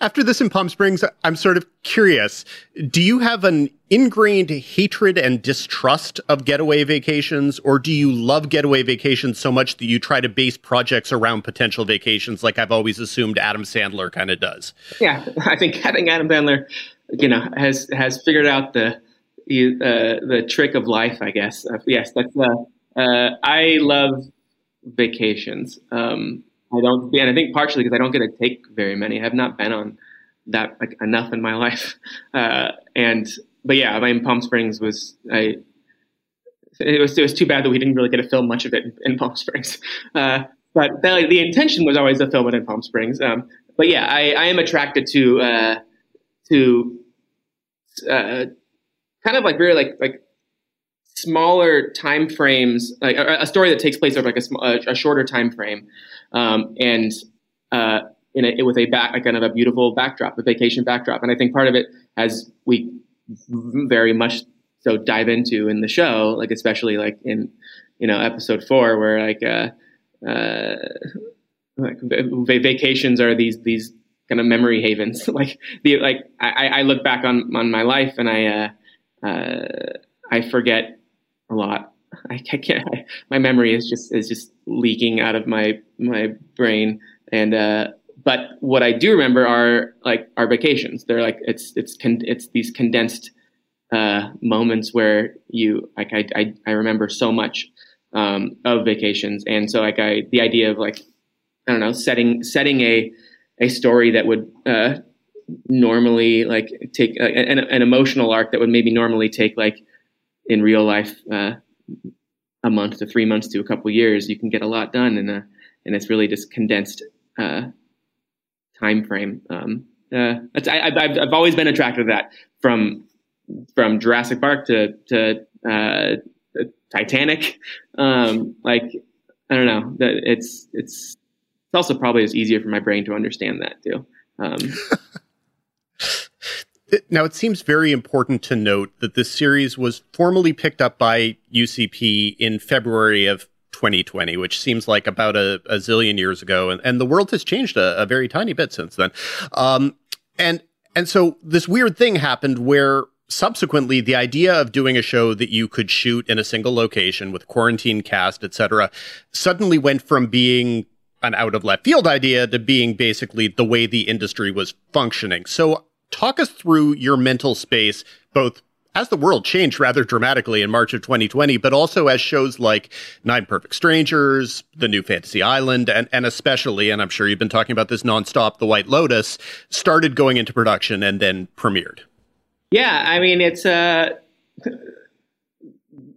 B: after this in Palm Springs, I'm sort of curious. Do you have an ingrained hatred and distrust of getaway vacations, or do you love getaway vacations so much that you try to base projects around potential vacations, like I've always assumed Adam Sandler kind of does?
E: Yeah, I think think Adam Sandler, you know, has has figured out the uh, the trick of life. I guess uh, yes, that's. Uh, uh, I love vacations. Um, I don't, and I think partially because I don't get to take very many. I have not been on that like enough in my life. Uh, and but yeah, I mean, Palm Springs was I. It was it was too bad that we didn't really get to film much of it in, in Palm Springs. Uh, but the, the, intention was always to film it in Palm Springs. Um, but yeah, I, I, am attracted to uh, to uh, kind of like very like like smaller time frames, like a, a story that takes place over like a, a shorter time frame um, and uh, in a, with a back, kind of a beautiful backdrop, a vacation backdrop. And I think part of it, as we very much so dive into in the show, like especially like in you know episode four, where like uh, uh, like vacations are these these kind of memory havens. like the like I, I look back on on my life and I uh, uh, I forget a lot I, I can't. I, my memory is just is just leaking out of my my brain. And uh, but what I do remember are like our vacations. They're like it's it's con- it's these condensed uh, moments where you like I, I I remember so much um, of vacations, and so like I the idea of like I don't know setting setting a a story that would uh, normally like take uh, an, an emotional arc that would maybe normally take like in real life uh, a month to three months to a couple years, you can get a lot done, and uh, and it's really just condensed uh, time frame. Um, uh, I, have I've always been attracted to that from from Jurassic Park to to uh, Titanic. Um, like I don't know, that it's it's it's also probably as easier for my brain to understand that too. Um,
B: Now, it seems very important to note that this series was formally picked up by UCP in February of 2020, which seems like about a, a zillion years ago, and, and the world has changed a, a very tiny bit since then. Um, and and so this weird thing happened where subsequently the idea of doing a show that you could shoot in a single location with quarantine cast, etc., suddenly went from being an out of left field idea to being basically the way the industry was functioning. So talk us through your mental space, both as the world changed rather dramatically in March of 2020, but also as shows like Nine Perfect Strangers, The New Fantasy Island, and, and especially, and I'm sure you've been talking about this nonstop, The White Lotus, started going into production and then premiered.
E: Yeah, I mean, it's uh,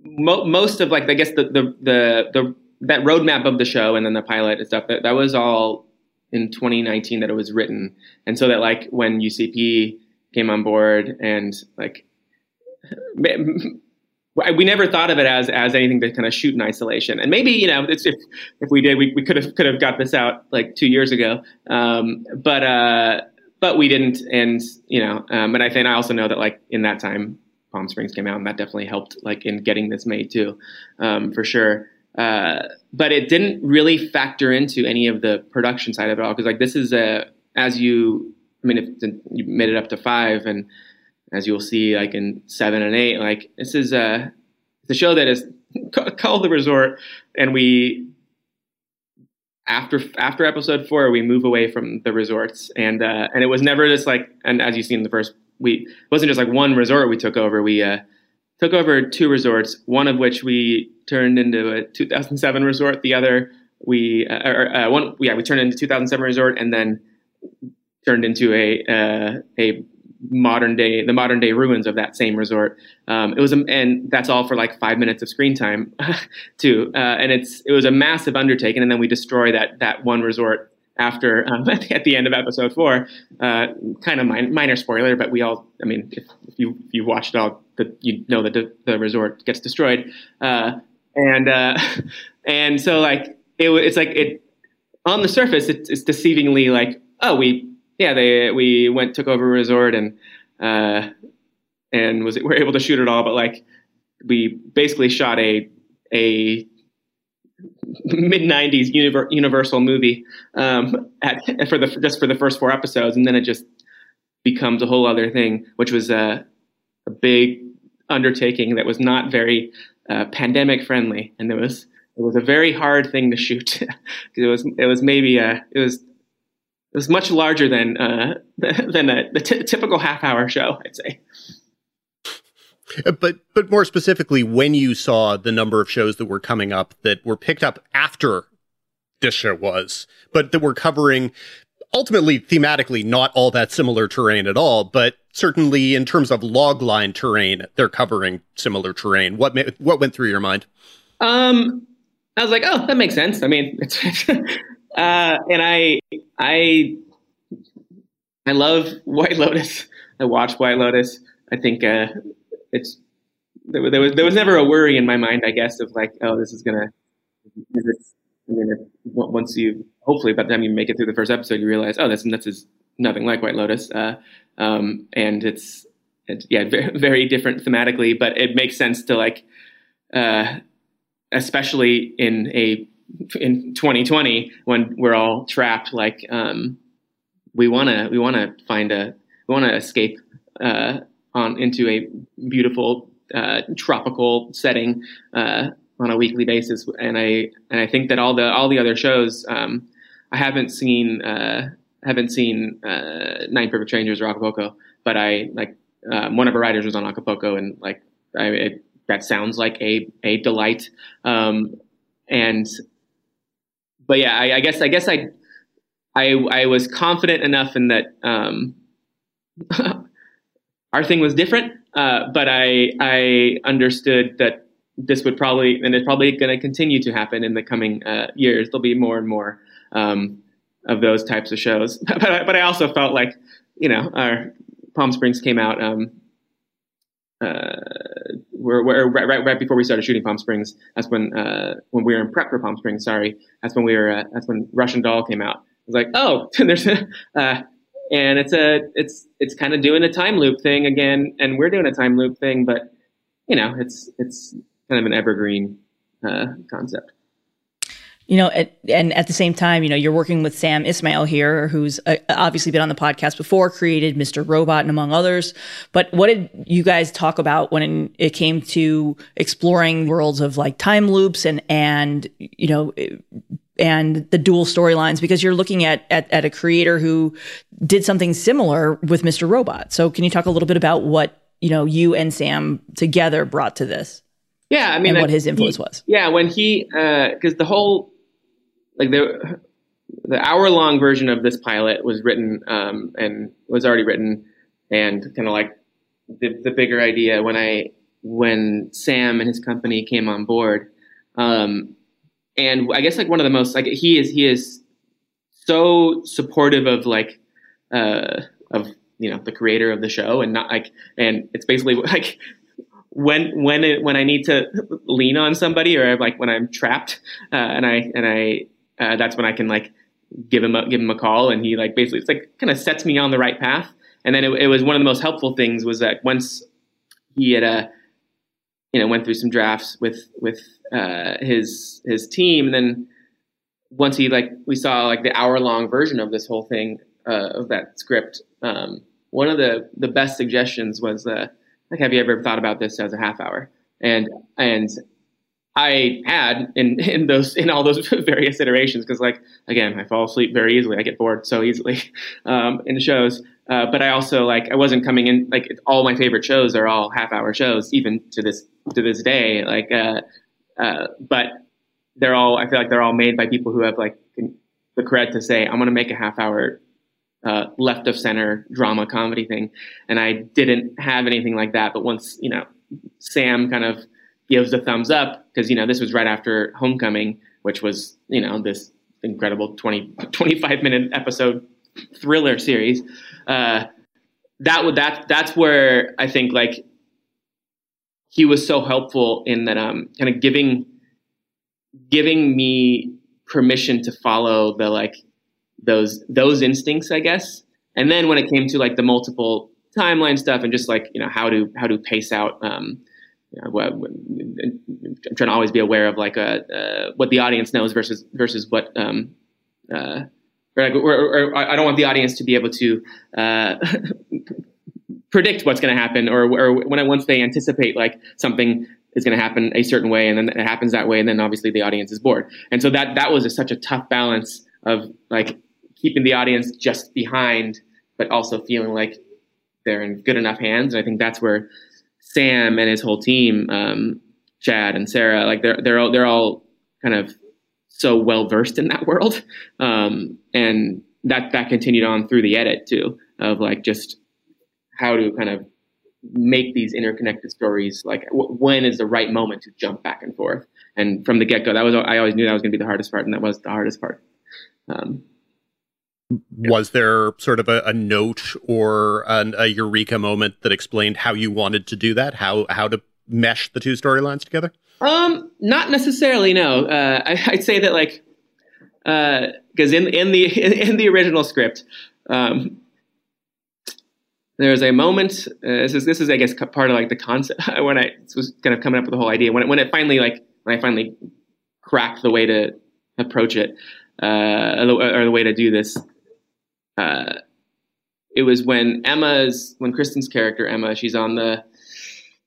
E: mo- most of like I guess the, the the the that roadmap of the show and then the pilot and stuff that that was all in 2019 that it was written, and so that like when UCP came on board and like we never thought of it as as anything to kind of shoot in isolation. And maybe you know if if we did, we, we could have could have got this out like two years ago. Um, but uh, but we didn't. And you know, um, and I think I also know that like in that time, Palm Springs came out, and that definitely helped like in getting this made too, um, for sure. Uh, but it didn't really factor into any of the production side of it all because like this is a as you I mean if you made it up to five and as you'll see like in seven and eight like this is a the show that is called the resort and we after after episode four we move away from the resorts and uh, and it was never just like and as you see in the first we wasn't just like one resort we took over we uh, took over two resorts one of which we turned into a 2007 resort the other we uh, or, uh, one yeah we turned into 2007 resort and then turned into a uh, a modern day the modern day ruins of that same resort. Um, it was a, and that's all for like five minutes of screen time too. Uh, and it's it was a massive undertaking and then we destroy that that one resort after um, at the end of episode four. Uh, kind of min- minor spoiler but we all i mean if, if you if you watched all the, you know that the, resort gets destroyed. Uh, and uh, and so like it, it's like it on the surface it's, it's deceivingly like oh we yeah, they we went took over a resort and uh, and was we are able to shoot it all, but like we basically shot a a mid '90s Universal movie um, at, for the just for the first four episodes, and then it just becomes a whole other thing, which was a, a big undertaking that was not very uh, pandemic friendly, and it was it was a very hard thing to shoot. it was it was maybe a it was it was much larger than uh, than a, the t- typical half hour show, I'd say.
B: Uh, but but more specifically, when you saw the number of shows that were coming up that were picked up after this show was, but that were covering ultimately thematically not all that similar terrain at all, but certainly in terms of logline terrain, they're covering similar terrain. What what went through your mind?
E: Um, I was like, oh, that makes sense. I mean, it's uh, and I, I, I love White Lotus. I watch White Lotus. I think uh, it's there, there, was there was never a worry in my mind, I guess, of like, oh, this is gonna. I mean, if, once you hopefully by the time you make it through the first episode, you realize, oh, this this is nothing like White Lotus, uh, um, and it's, it's yeah, very, very different thematically, but it makes sense to like, uh, especially in a in 2020 when we're all trapped like um, we want to we want to find a we want to escape uh, on into a beautiful uh, tropical setting uh, on a weekly basis. And I and I think that all the all the other shows um, I haven't seen uh, haven't seen uh, Nine Perfect Strangers or Acapulco but I like um, one of our writers was on Acapulco and like I, it, that sounds like a a delight um, and but yeah, I, I, guess I guess I I I was confident enough in that um, our thing was different, uh, but I I understood that this would probably and it's probably going to continue to happen in the coming uh, years. There'll be more and more um, of those types of shows. but I, but I also felt like you know our Palm Springs came out. Um, uh, we're, we're right, right, right before we started shooting Palm Springs. That's when uh, when we were in prep for Palm Springs. Sorry, that's when we were. Uh, that's when Russian Doll came out. I was like, oh, there's a, uh, and it's a it's it's kind of doing a time loop thing again, and we're doing a time loop thing, but you know, it's it's kind of an evergreen uh, concept
A: you know, at, and at the same time, you know, you're working with Sam Esmail here, who's uh, obviously been on the podcast before, created Mr. Robot and among others. But what did you guys talk about when it came to exploring worlds of like time loops and and you know and the dual storylines? Because you're looking at, at at a creator who did something similar with Mr. Robot. So can you talk a little bit about what you know you and Sam together brought to this.
E: Yeah, I mean,
A: and what his influence
E: he,
A: was.
E: Yeah, when he because uh, the whole like the the hour long version of this pilot was written um, and was already written and kind of like the, the bigger idea when I when Sam and his company came on board. Um, and I guess like one of the most like he is he is so supportive of like uh, of you know the creator of the show and not like and it's basically like when when it, when I need to lean on somebody or like when I'm trapped uh, and I and I uh, that's when I can like give him a, give him a call and he like basically it's like kind of sets me on the right path. And then it, it was one of the most helpful things was that once he had uh you know went through some drafts with with uh, his his team and then once he like we saw like the hour long version of this whole thing uh, of that script um, one of the the best suggestions was uh, like have you ever thought about this as a half hour? And and I had in in those in all those various iterations because like again I fall asleep very easily. I get bored so easily um, in shows. Uh, but I also like I wasn't coming in like all my favorite shows are all half hour shows even to this to this day like uh, uh, but they're all I feel like they're all made by people who have like the cred to say I'm to make a half hour uh, left of center drama comedy thing. And I didn't have anything like that but once you know Sam kind of gives a thumbs up because you know this was right after Homecoming, which was you know this incredible 20, 25 minute episode thriller series. Uh, that would that that's where I think like he was so helpful in that um kind of giving giving me permission to follow the like those those instincts, I guess. And then when it came to like the multiple timeline stuff and just like you know how to how to pace out um, I'm trying to always be aware of like uh, uh, what the audience knows versus versus what um, uh, or, or, or, I don't want the audience to be able to uh, predict what's going to happen, or, or when I, once they anticipate like something is going to happen a certain way, and then it happens that way, and then obviously the audience is bored. And so that that was a, such a tough balance of like keeping the audience just behind, but also feeling like they're in good enough hands. And I think that's where Sam and his whole team, um, Chad and Sarah, like they're they're all they're all kind of so well versed in that world, um, and that that continued on through the edit too of like just how to kind of make these interconnected stories like w- when is the right moment to jump back and forth. And from the get-go that was i always knew that was going to be the hardest part and that was the hardest part. Um,
B: was there sort of a, a note or an, a eureka moment that explained how you wanted to do that? How how to mesh the two storylines together?
E: Um, not necessarily. No, uh, I, would say that like because uh, in in the in, in the original script, um, there's a moment. Uh, this is this is I guess part of like the concept when I was kind of coming up with the whole idea when it, when it finally like when I finally cracked the way to approach it uh, or the way to do this uh, it was when Emma's when Cristin's character Emma she's on the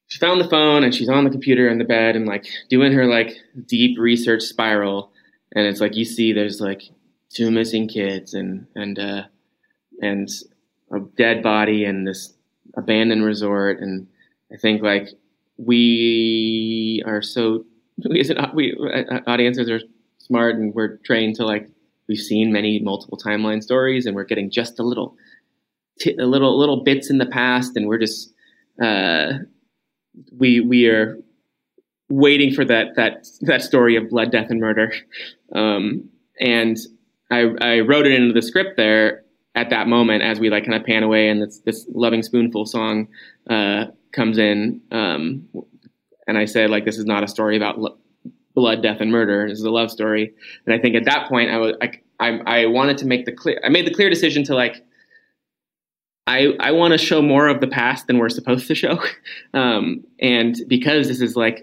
E: she found the phone and she's on the computer in the bed and like doing her like deep research spiral. And it's like you see there's like two missing kids and and uh and a dead body and this abandoned resort. And I think like we are so we as an we uh, audiences are smart and we're trained to like we've seen many multiple timeline stories and we're getting just a little t- a little little bits in the past and we're just uh, we we are waiting for that that that story of blood death and murder. Um, and I, I wrote it into the script there at that moment as we like kind of pan away and this, this Lovin' Spoonful song uh, comes in um, and i said like this is not a story about lo- blood, death, and murder. This is a love story, and I think at that point I was I, I, I wanted to make the clear. I made the clear decision to like. I, I want to show more of the past than we're supposed to show, um, and because this is like,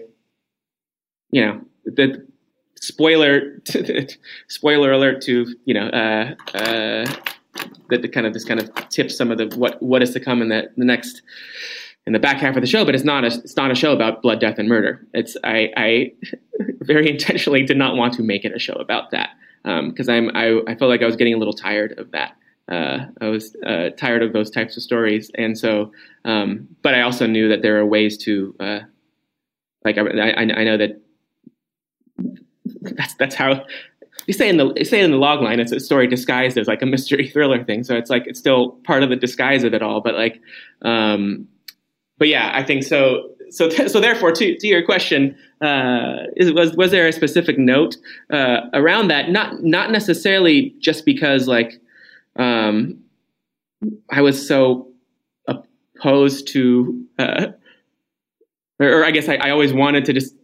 E: you know, the spoiler spoiler alert to you know uh, uh, that the kind of this kind of tips some of the what what is to come in the, the next in the back half of the show, but it's not a it's not a show about blood, death, and murder. It's I, I very intentionally did not want to make it a show about that because um, I'm I, I felt like I was getting a little tired of that. uh, I was uh, tired of those types of stories, and so. Um, but I also knew that there are ways to, uh, like, I, I, I, know that that's that's how you say in the you say in the log line. It's a story disguised as like a mystery thriller thing. So it's like it's still part of the disguise of it all. But like, um, but yeah, I think so. So th- so therefore, to to your question, uh, is, was was there a specific note uh, around that? Not not necessarily just because like um, I was so opposed to, uh, or, or, I guess I, I, always wanted to just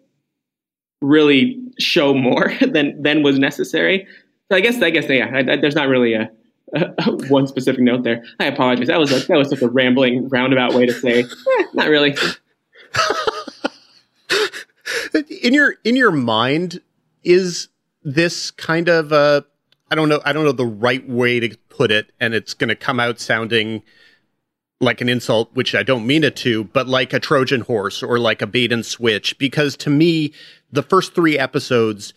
E: really show more than than was necessary. So I guess I guess yeah, I, I, there's not really a, a, one specific note there. I apologize. That was a, that was such a rambling roundabout way to say eh, not really.
B: in your in your mind, is this kind of a I don't know I don't know the right way to put it, and it's going to come out sounding like an insult, which I don't mean it to, but like a Trojan horse or like a bait and switch, because to me, the first three episodes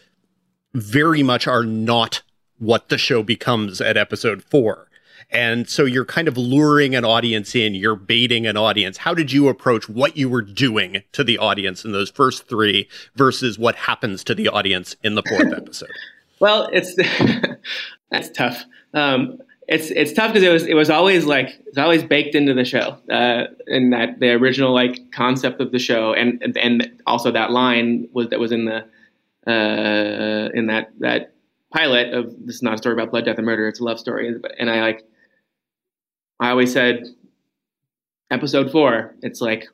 B: very much are not what the show becomes at episode four. And so you're kind of luring an audience in, you're baiting an audience. How did you approach what you were doing to the audience in those first three versus what happens to the audience in the fourth episode?
E: Well, it's that's tough. Um, it's it's tough because it was it was always like it's always baked into the show, uh, in that the original like concept of the show, and and also that line was that was in the uh, in that that pilot of this is not a story about blood, death, and murder. It's a love story, and I like I always said episode four. It's like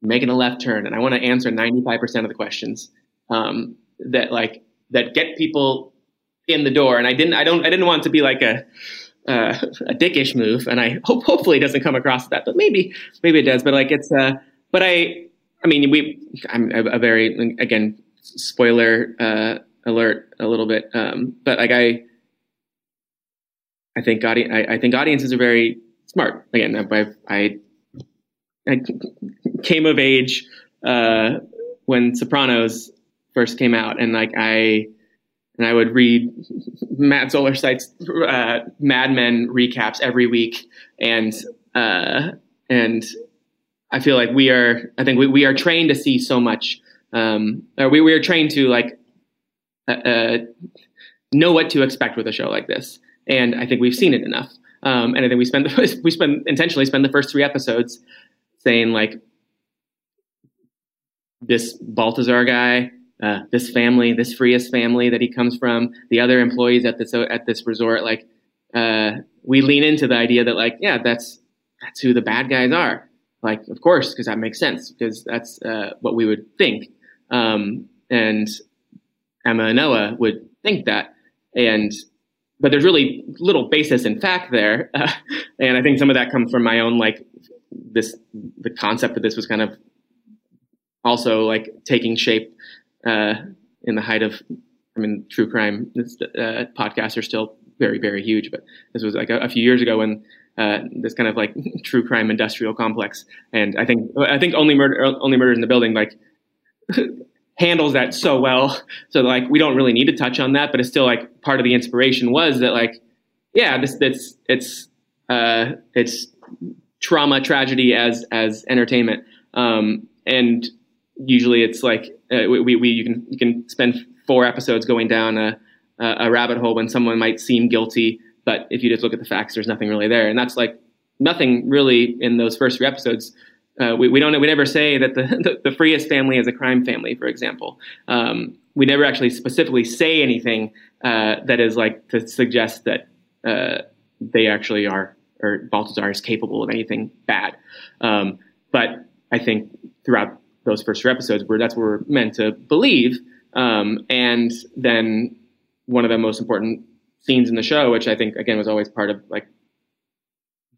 E: making a left turn, and I want to answer ninety five percent of the questions um, that like that get people in the door. And I didn't, I don't, I didn't want it to be like a, uh, a dickish move. And I hope, hopefully it doesn't come across that, but maybe, maybe it does. But like it's, uh, but I, I mean, we, I'm a, a very, again, spoiler, uh, alert a little bit. Um, but like I, I think audi- I, I think audiences are very smart. Again, I, I, I came of age, uh, when Sopranos first came out and like I, and I would read Matt Zoller Seitz uh, Mad Men recaps every week, and uh, and I feel like we are. I think we, we are trained to see so much. Um, we we are trained to like uh, uh, know what to expect with a show like this, and I think we've seen it enough. Um, and I think we spend the, we spend intentionally spend the first three episodes saying like this Baltazar guy uh, this family, this Frias family that he comes from, the other employees at this at this resort, like uh, we lean into the idea that like yeah, that's that's who the bad guys are. Like of course, because that makes sense because that's uh, what we would think, um, and Emma and Noah would think that, and but there's really little basis in fact there, and I think some of that comes from my own like this the concept of this was kind of also like taking shape uh, in the height of, I mean, true crime uh, podcasts are still very, very huge. But this was like a, a few years ago when uh, this kind of like true crime industrial complex, and I think I think only murder, only murder in the building, like. handles that so well so like we don't really need to touch on that but it's still like part of the inspiration was that like yeah this it's it's uh it's trauma tragedy as as entertainment um and usually it's like uh, we, we you can you can spend four episodes going down a, a rabbit hole when someone might seem guilty, but if you just look at the facts, there's nothing really there, and that's like nothing really in those first three episodes. Uh, we, we don't we never say that the, the, the Frias family is a crime family, for example. Um, we never actually specifically say anything uh, that is like to suggest that uh, they actually are or Balthazar is capable of anything bad. Um, but I think throughout those first three episodes where that's what we're meant to believe. Um, and then one of the most important scenes in the show, which I think again was always part of like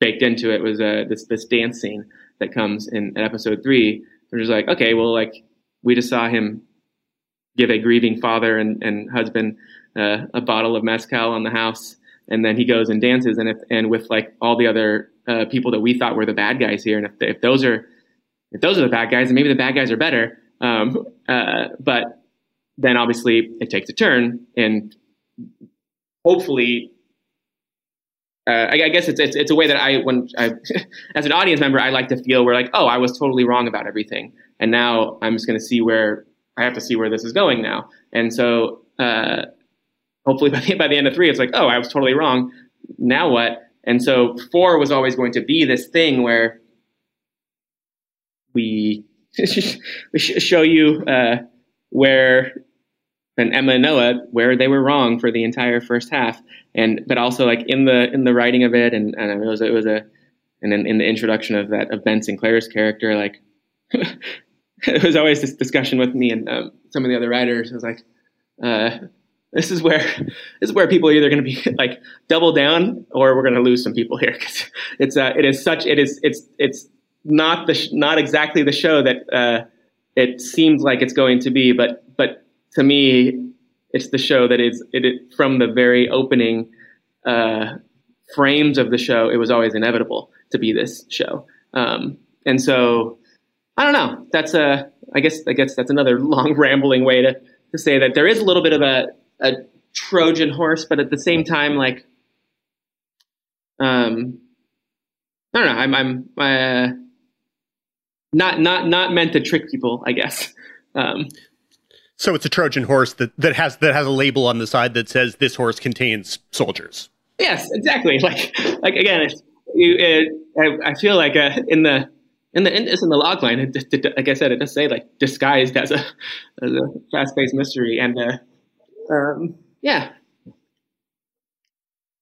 E: baked into it, was uh, this this dance scene that comes in, episode three. They're just like, okay, well, like we just saw him give a grieving father and, and husband uh, a bottle of mezcal on the house, and then he goes and dances, and if and with like all the other uh, people that we thought were the bad guys here, and if, if those are if those are the bad guys, and maybe the bad guys are better. Um, uh, but then obviously it takes a turn, and hopefully uh, I, I, guess it's, it's it's a way that I when I as an audience member I like to feel where like oh I was totally wrong about everything. And now I'm just going to see where I have to see where this is going now. And so uh, hopefully by the by the end of three it's like oh I was totally wrong. Now what? And so four was always going to be this thing where we we show you uh, where and Emma and Noah where they were wrong for the entire first half, and but also like in the in the writing of it, and, and it was it was a and then in the introduction of that of Ben Sinclair's character, like it was always this discussion with me and um, some of the other writers. It was like, uh, this is where this is where people are either going to be like double down or we're going to lose some people here because it's uh, it is such it is it's it's not the sh- not exactly the show that uh, it seems like it's going to be, but but to me, it's the show that is it, it from the very opening uh, frames of the show. It was always inevitable to be this show, um, and so I don't know. That's a I guess I guess that's another long rambling way to to say that there is a little bit of a a Trojan horse, but at the same time, like um, I don't know. I'm I'm uh, not not not meant to trick people, I guess. Um,
B: so it's a Trojan horse that, that has that has a label on the side that says this horse contains soldiers.
E: Yes, exactly. Like like again, it's, you, it, I, I, feel like uh, in the in the in, it's in the log line. It, it, like I said, it does say like disguised as a as a fast paced mystery, and uh, um, yeah,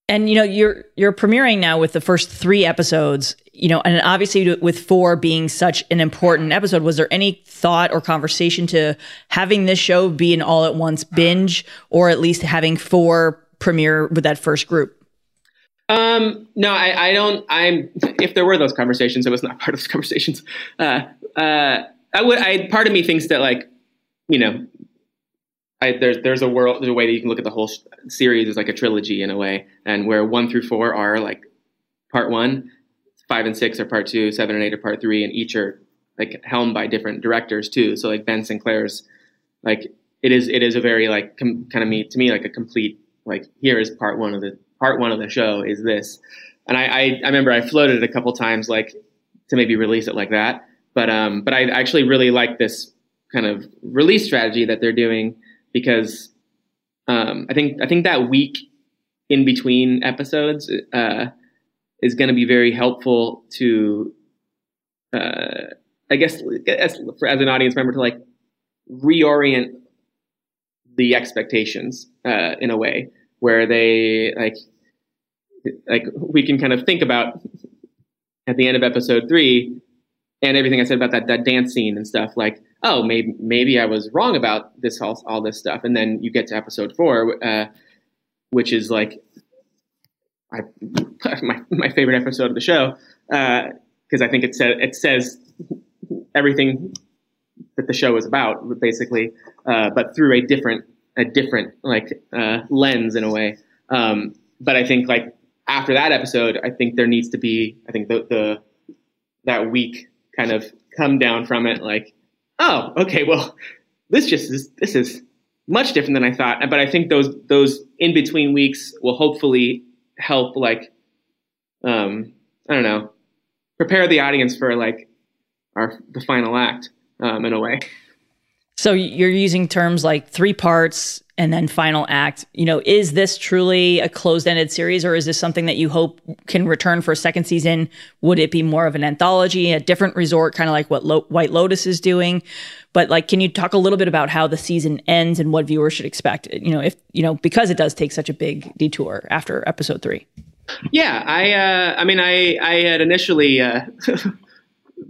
A: and you know you're you're premiering now with the first three episodes you know and obviously with four being such an important episode was there any thought or conversation to having this show be an all at once binge or at least having four premiere with that first group?
E: Um no i i don't i'm if there were those conversations it was not part of those conversations. Uh uh i would i part of me thinks that like you know I, there's there's a world there's a way that you can look at the whole series as like a trilogy in a way, and where one through four are like part one, five and six are part two, seven and eight are part three, and each are like helmed by different directors too. So like Ben Sinclair's like it is it is a very like com- kind of me to me like a complete like here is part one of the part one of the show is this, and I I, I remember I floated it a couple times like to maybe release it like that, but um but I actually really like this kind of release strategy that they're doing because um, I think I think that week in between episodes uh, is going to be very helpful to, uh, I guess, as, as an audience member to like reorient the expectations uh, in a way where they like like we can kind of think about at the end of episode three and everything I said about that that dance scene and stuff like oh, maybe maybe I was wrong about this all, all this stuff, and then you get to episode four, uh, which is like I, my my favorite episode of the show because uh, I think it says it says everything that the show is about, basically, uh, but through a different a different like uh, lens in a way. Um, but I think like after that episode, I think there needs to be I think the, the that week kind of come down from it like oh, okay, well, this just is this is much different than I thought. But I think those those in between weeks will hopefully help like um, I don't know, prepare the audience for like our the final act um, in a way.
A: So you're using terms like three parts and then final act. You know, is this truly a closed-ended series, or is this something that you hope can return for a second season? Would it be more of an anthology, a different resort, kind of like what Lo- White Lotus is doing? But like, can you talk a little bit about how the season ends and what viewers should expect? You know, if you know, because it does take such a big detour after episode three.
E: Yeah, I, uh, I mean, I, I had initially uh,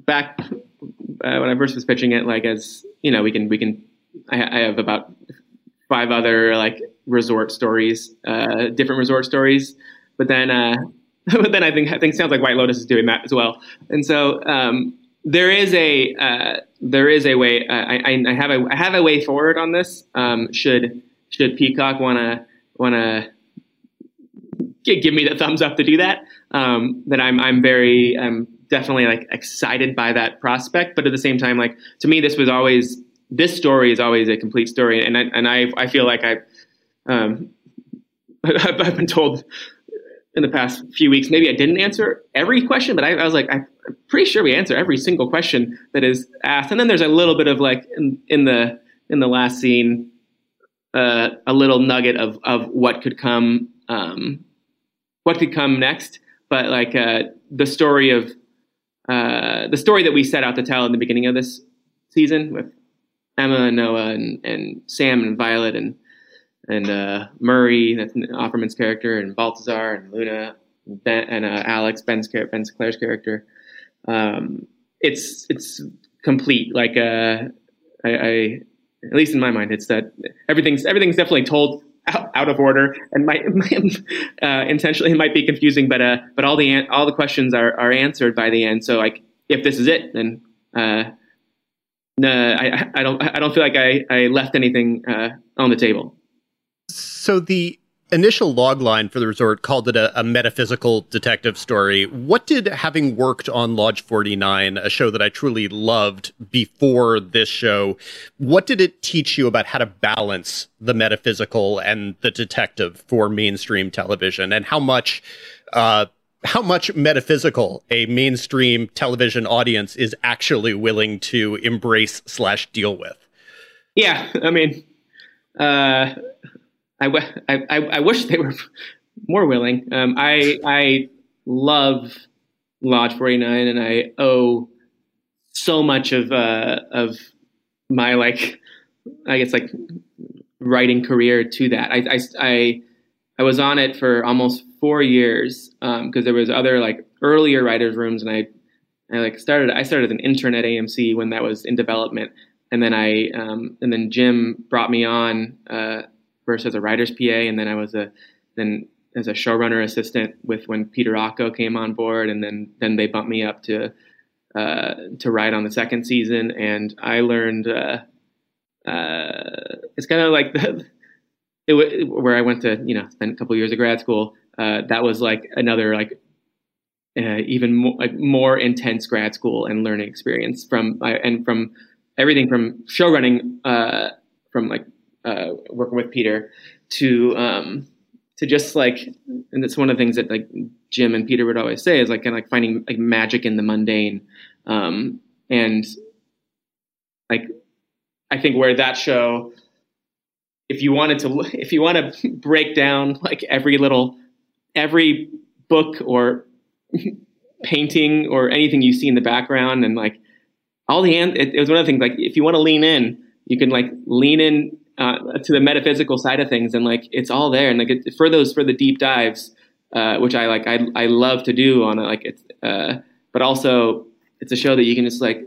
E: back uh, when I first was pitching it, like as you know, we can we can. I, I have about five other like resort stories, uh, different resort stories. But then, uh, but then I think I think sounds like White Lotus is doing that as well. And so um, there is a uh, there is a way. Uh, I, I have a I have a way forward on this. Um, should should Peacock want to give me the thumbs up to do that? Um, that I'm I'm very I'm definitely like excited by that prospect, but at the same time, like to me, this was always this story is always a complete story, and I, and I I feel like I um, I've been told in the past few weeks. Maybe I didn't answer every question, but I, I was like, I'm pretty sure we answer every single question that is asked. And then there's a little bit of like in, in the in the last scene, uh, a little nugget of of what could come, um, what could come next. But like uh, the story of uh, the story that we set out to tell in the beginning of this season with Emma and Noah and, and Sam and Violet and and uh, Murray, that's Offerman's character, and Baltazar and Luna, ben, and uh, Alex, Ben's Ben Sinclair's character. Um, it's it's complete. Like uh, I, I, at least in my mind, it's that everything's everything's definitely told out, of order and might uh, intentionally it might be confusing, but uh, but all the all the questions are are answered by the end. So like if this is it, then uh, no, I I don't I don't feel like I I left anything uh, on the table.
B: So the initial logline for the resort called it a, a, metaphysical detective story. What did having worked on Lodge 49, a show that I truly loved before this show, what did it teach you about how to balance the metaphysical and the detective for mainstream television and how much uh, how much metaphysical a mainstream television audience is actually willing to embrace slash deal with?
E: Yeah, I mean, uh, I, I, I wish they were more willing. Um, I I love Lodge 49, and I owe so much of uh, of my like I guess like writing career to that. I I I, I was on it for almost four years because um, there was other like earlier writers' rooms, and I I like started I started as an intern at AMC when that was in development, and then I um, and then Jim brought me on. Uh, first as a writer's PA, and then I was a then as a showrunner assistant with when Peter Ocko came on board, and then then they bumped me up to uh, to write on the second season, and I learned uh, uh, it's kind of like the, it, where I went to you know spend a couple years of grad school. Uh, that was like another like uh, even more, like more intense grad school and learning experience from and from everything from show running uh, from like uh, working with Peter to um, to just like, and that's one of the things that like Jim and Peter would always say is like kind of like finding like magic in the mundane, um, and like I think where that show, if you wanted to, if you want to break down like every little, every book or painting or anything you see in the background and like all the it, it was one of the things like if you want to lean in you can like lean in uh, to the metaphysical side of things, and like it's all there. And like it, for those for the deep dives, uh, which I like, I I love to do on it. Like it's, uh, but also it's a show that you can just like,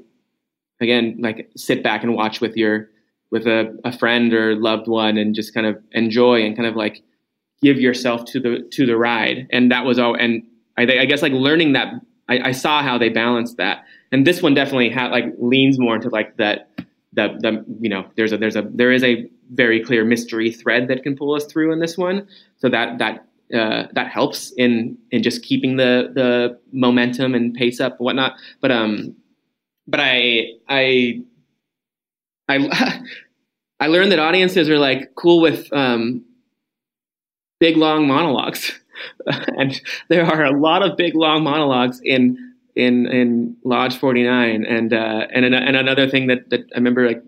E: again, like sit back and watch with your with a, a friend or loved one, and just kind of enjoy and kind of like give yourself to the to the ride. And that was all. And I, I guess like learning that, I, I saw how they balanced that. And this one definitely had like leans more into like that the the you know there's a there's a there is a very clear mystery thread that can pull us through in this one. So that that uh, that helps in in just keeping the the momentum and pace up and whatnot. But um, but I I I I learned that audiences are like cool with um, big long monologues, and there are a lot of big long monologues in in in Lodge 49 and uh, and and another thing that that I remember like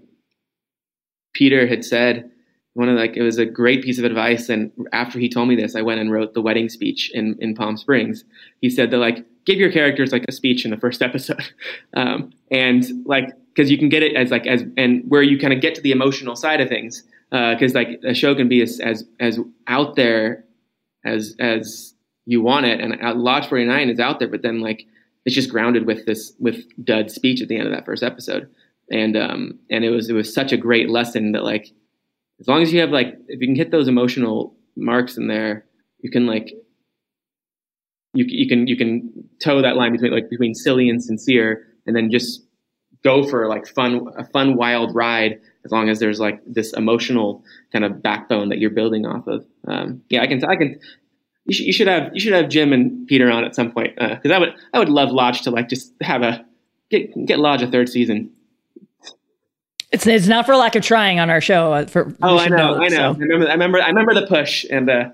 E: Peter had said one of like it was a great piece of advice. And after he told me this I went and wrote the wedding speech in in Palm Springs. He said that like give your characters like a speech in the first episode. Um, and like because you can get it as like as and where you kind of get to the emotional side of things because uh, like a show can be as as as out there as as you want it. And Lodge 49 is out there but then like it's just grounded with this with Dud's speech at the end of that first episode, and um and it was it was such a great lesson that like as long as you have like if you can hit those emotional marks in there, you can like you you can you can toe that line between like between silly and sincere, and then just go for like fun a fun wild ride as long as there's like this emotional kind of backbone that you're building off of. Um, yeah, I can I can you should, you should have you should have Jim and Peter on at some point because uh, I would I would love Lodge to like just have a get get Lodge a third season.
A: It's it's not for lack of trying on our show. Uh, for
E: oh, I know, know, I know. So. I remember I remember I remember the push and uh,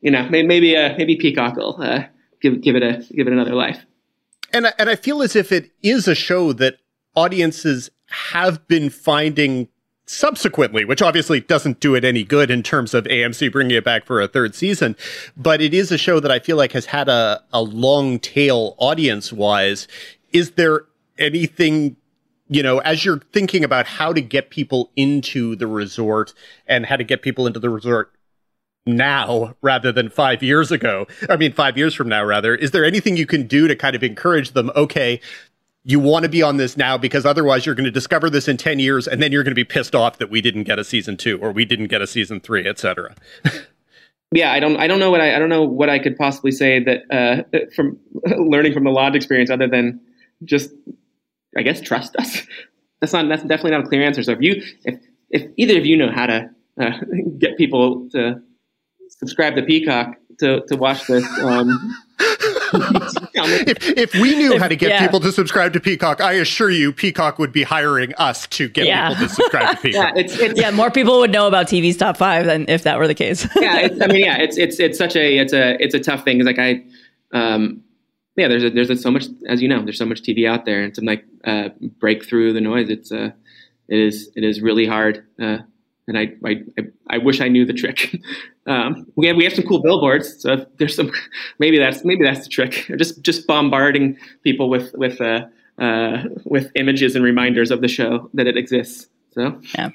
E: you know, maybe maybe, uh, maybe Peacock will uh, give give it a give it another life.
B: And and I feel as if it is a show that audiences have been finding subsequently, which obviously doesn't do it any good in terms of AMC bringing it back for a third season. But it is a show that I feel like has had a, a long tail audience wise. Is there anything, you know, as you're thinking about how to get people into the resort and how to get people into the resort now rather than five years ago. I mean, five years from now, rather. Is there anything you can do to kind of encourage them? Okay, you want to be on this now because otherwise you're going to discover this in 10 years and then you're going to be pissed off that we didn't get a season two or we didn't get a season three, etc.
E: yeah, I don't, I don't know what I, I don't know what I could possibly say that, uh, from learning from the lodge experience other than just, I guess, trust us. That's not, that's definitely not a clear answer. So if you, if, if either of you know how to uh, get people to subscribe to Peacock to, to watch this. Um,
B: if, if we knew if, how to get yeah. people to subscribe to Peacock, I assure you, Peacock would be hiring us to get yeah. people to subscribe to Peacock.
A: yeah, it's, it's, yeah, more people would know about TV's top five than if that were the case.
E: yeah, I mean, yeah, it's it's it's such a it's a it's a tough thing. It's like I, um, yeah, there's a, there's a, so much as you know, there's so much TV out there, and to like uh, break through the noise, it's uh, it is it is really hard. Uh, and I, I, I wish I knew the trick. Um, we have we have some cool billboards, so there's some maybe that's maybe that's the trick. Just just bombarding people with with uh, uh, with images and reminders of the show that it exists. So
A: yeah.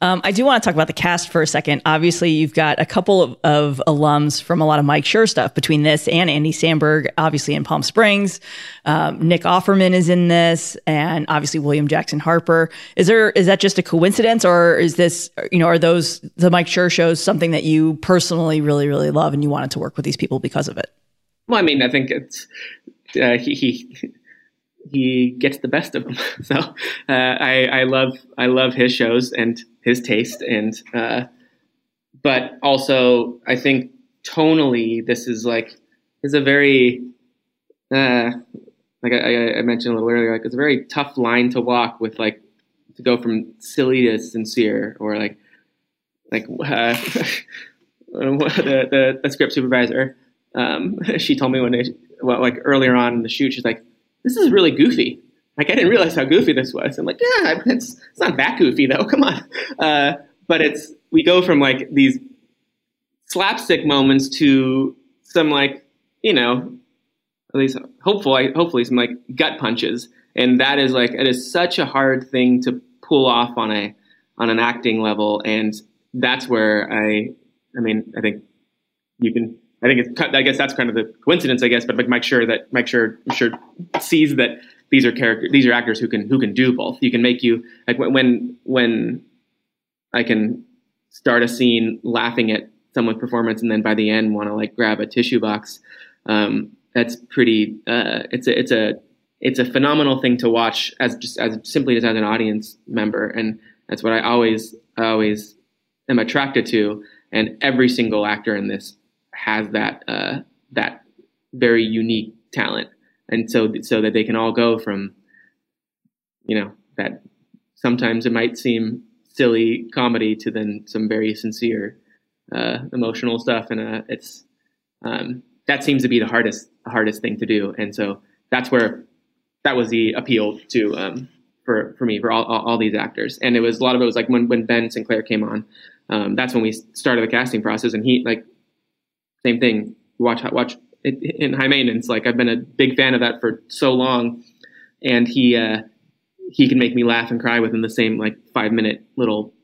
A: Um, I do want to talk about the cast for a second. Obviously, you've got a couple of, of, alums from a lot of Mike Schur stuff between this and Andy Samberg, obviously in Palm Springs. Um, Nick Offerman is in this, and obviously William Jackson Harper. Is there is that just a coincidence, or is this you know are those the Mike Schur shows something that you personally really really love and you wanted to work with these people because of it?
E: Well, I mean, I think it's uh, he, he he gets the best of them. So uh, I, I love I love his shows and his taste, and uh, but also I think tonally this is like is a very uh, like I, I, mentioned a little earlier, like it's a very tough line to walk with like to go from silly to sincere or like like uh, the, the, the script supervisor um, she told me when they well, like earlier on in the shoot she's like this is really goofy. Like I didn't realize how goofy this was. I'm like, yeah, it's it's not that goofy though. Come on. Uh, but it's we go from like these slapstick moments to some like you know at least hopefully hopefully some like gut punches and that is like it is such a hard thing to pull off on a on an acting level and that's where i i mean i think you can I think it's. I guess that's kind of the coincidence. I guess, but like make sure that make sure sure sees that these are character these are actors who can who can do both. You can make you like when when I can start a scene laughing at someone's performance and then by the end want to like grab a tissue box. Um, that's pretty. Uh, it's a it's a it's a phenomenal thing to watch as just as simply as, as an audience member, and that's what I always I always am attracted to. And every single actor in this has that uh, that very unique talent, and so so that they can all go from, you know, that sometimes it might seem silly comedy to then some very sincere uh, emotional stuff, and uh, it's um, that seems to be the hardest hardest thing to do, and so that's where that was the appeal to um, for for me for all, all, all these actors, and it was a lot of it was like when when Ben Sinclair came on, um, that's when we started the casting process, and he like same thing. Watch watch in high maintenance. Like I've been a big fan of that for so long, and he uh, he can make me laugh and cry within the same like five minute little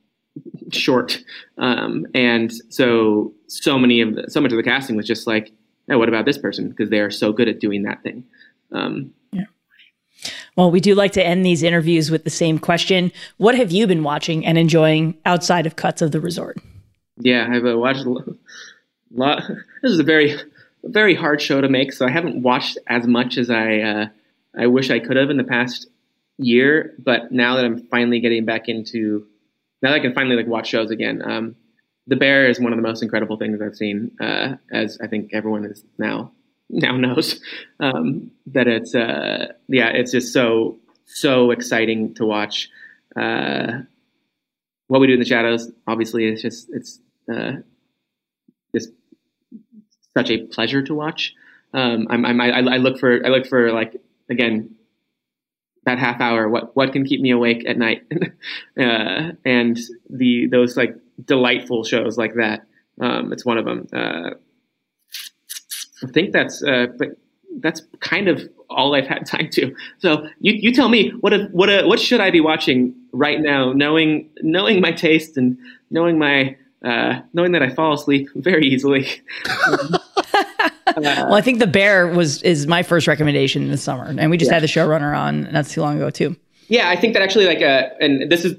E: short. Um, and so so many of the, so much of the casting was just like, oh, what about this person? Because they are so good at doing that thing. Um,
A: yeah. Well, we do like to end these interviews with the same question. What have you been watching and enjoying outside of cuts of the resort?
E: Yeah, I've uh, watched lot, this is a very very hard show to make, so I haven't watched as much as I uh, I wish I could have in the past year. But now that I'm finally getting back into now that I can finally like watch shows again, um, The Bear is one of the most incredible things I've seen. Uh, as I think everyone is now now knows um, that it's uh, yeah it's just so so exciting to watch. Uh, what we do in the shadows, obviously, it's just it's uh, such a pleasure to watch. Um, I'm, I'm, I, I look for I look for like again that half hour. What what can keep me awake at night? uh, and the those like delightful shows like that. Um, it's one of them. Uh, I think that's uh, but that's kind of all I've had time to. So you, you tell me what a, what a, what should I be watching right now, knowing knowing my taste and knowing my uh, knowing that I fall asleep very easily.
A: Well, I think The Bear was is my first recommendation this summer, and we just yeah. had the showrunner on not too long ago too.
E: Yeah, I think that actually like uh, and this is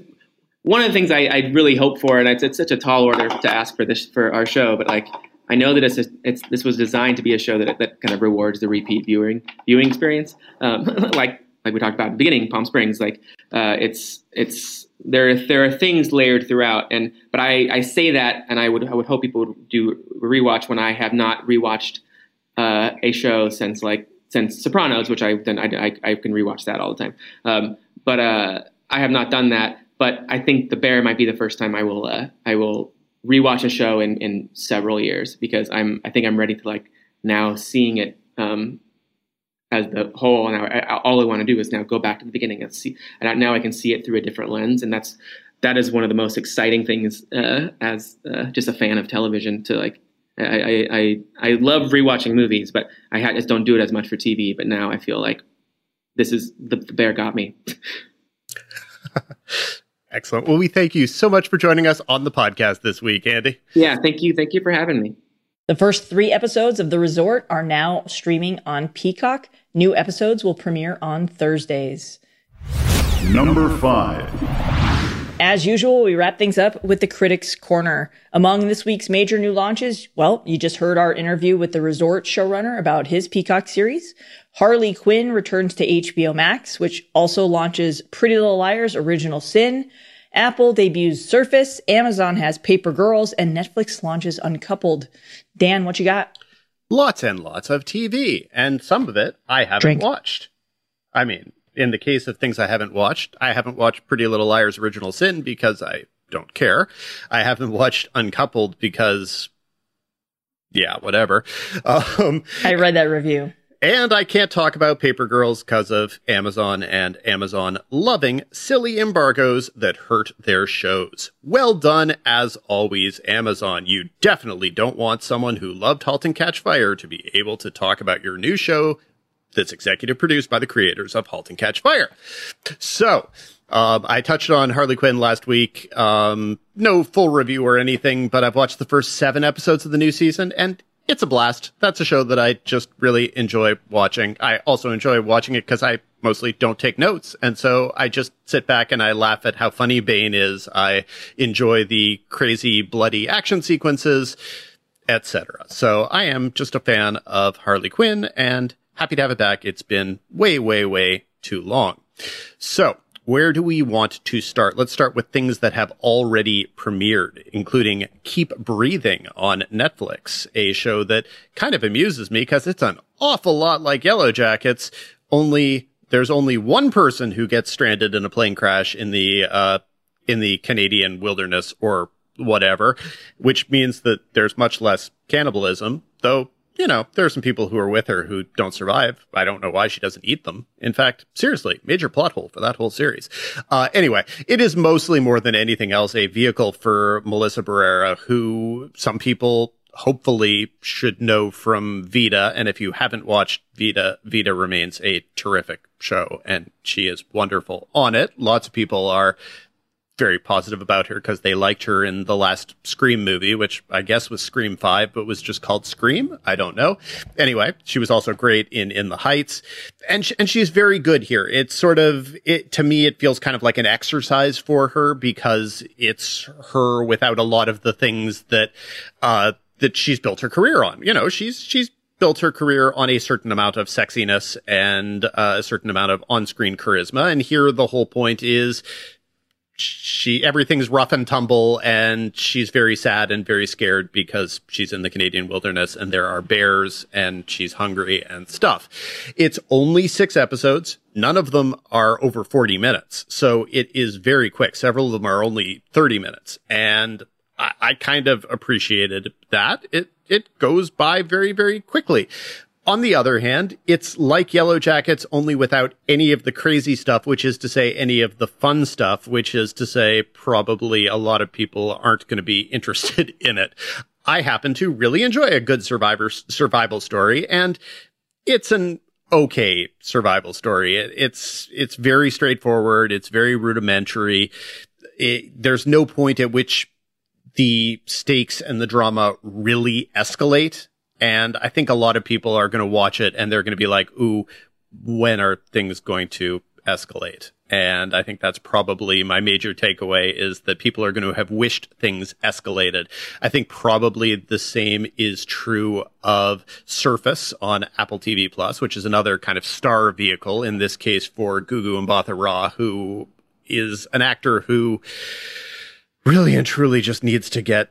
E: one of the things I, I really hope for, and it's, it's such a tall order to ask for this for our show, but like I know that it's, it's this was designed to be a show that that kind of rewards the repeat viewing viewing experience, um, like like we talked about at the beginning, Palm Springs. Like uh, it's it's there there are things layered throughout, and but I, I say that, and I would I would hope people would do rewatch when I have not rewatched uh, a show since like since Sopranos, which I then I, I, I can rewatch that all the time. Um, but uh, I have not done that. But I think The Bear might be the first time I will uh, I will rewatch a show in, in several years because I'm I think I'm ready to like now seeing it um, as the whole. And all I want to do is now go back to the beginning and see. And now I can see it through a different lens, and that's that is one of the most exciting things uh, as uh, just a fan of television to like. I, I I love rewatching movies, but I just don't do it as much for TV. But now I feel like this is the, the bear got me.
B: Excellent. Well, we thank you so much for joining us on the podcast this week, Andy.
E: Yeah, thank you. Thank you for having me.
A: The first three episodes of The Resort are now streaming on Peacock. New episodes will premiere on Thursdays.
C: Number five.
A: As usual, we wrap things up with the Critics Corner. Among this week's major new launches, well, you just heard our interview with the Resort showrunner about his Peacock series. Harley Quinn returns to HBO Max, which also launches Pretty Little Liars Original Sin. Apple debuts Surface, Amazon has Paper Girls, and Netflix launches Uncoupled. Dan, what you got?
B: Lots and lots of TV, and some of it I haven't Drink. watched. I mean, in the case of things I haven't watched, I haven't watched Pretty Little Liars Original Sin because I don't care. I haven't watched Uncoupled because, yeah, whatever. Um,
A: I read that review.
B: And I can't talk about Paper Girls because of Amazon and Amazon loving silly embargoes that hurt their shows. Well done, as always, Amazon. You definitely don't want someone who loved *Halt and Catch Fire to be able to talk about your new show that's executive produced by the creators of *Halt and Catch Fire. So, um, I touched on Harley Quinn last week. Um, no full review or anything, but I've watched the first seven episodes of the new season and it's a blast. That's a show that I just really enjoy watching. I also enjoy watching it because I mostly don't take notes. And so I just sit back and I laugh at how funny Bane is. I enjoy the crazy bloody action sequences, etc. So I am just a fan of Harley Quinn and happy to have it back. It's been way, way, way too long. So where do we want to start? Let's start with things that have already premiered, including Keep Breathing on Netflix, a show that kind of amuses me because it's an awful lot like Yellow Jackets, only there's only one person who gets stranded in a plane crash in the, uh, in the Canadian wilderness or whatever, which means that there's much less cannibalism, though you know, there are some people who are with her who don't survive. I don't know why she doesn't eat them. In fact, seriously, major plot hole for that whole series. Uh, anyway, it is mostly more than anything else a vehicle for Melissa Barrera, who some people hopefully should know from Vida. And if you haven't watched Vida, Vida remains a terrific show and she is wonderful on it. Lots of people are very positive about her because they liked her in the last Scream movie, which I guess was Scream 5, but was just called Scream. I don't know. Anyway, she was also great in In the Heights and, and she's very good here. It's sort of, it, to me, it feels kind of like an exercise for her because it's her without a lot of the things that, uh, that she's built her career on. You know, she's, she's built her career on a certain amount of sexiness and uh, a certain amount of on-screen charisma. And here the whole point is she everything's rough and tumble and she's very sad and very scared because she's in the Canadian wilderness and there are bears and she's hungry and stuff. It's only 6 episodes. None of them are over 40 minutes. So it is very quick. Several of them are only 30 minutes and I, I kind of appreciated that. It, it goes by very, very quickly. On the other hand, it's like Yellow Jackets, only without any of the crazy stuff, which is to say any of the fun stuff, which is to say probably a lot of people aren't going to be interested in it. I happen to really enjoy a good survivor survival story, and it's an okay survival story. It, it's it's very straightforward. It's very rudimentary. It, there's no point at which the stakes and the drama really escalate. And I think a lot of people are going to watch it and they're going to be like, "Ooh, when are things going to escalate?" And I think that's probably my major takeaway is that people are going to have wished things escalated. I think probably the same is true of Surface on Apple TV Plus, which is another kind of star vehicle in this case for Gugu Mbatha Raw, who is an actor who really and truly just needs to get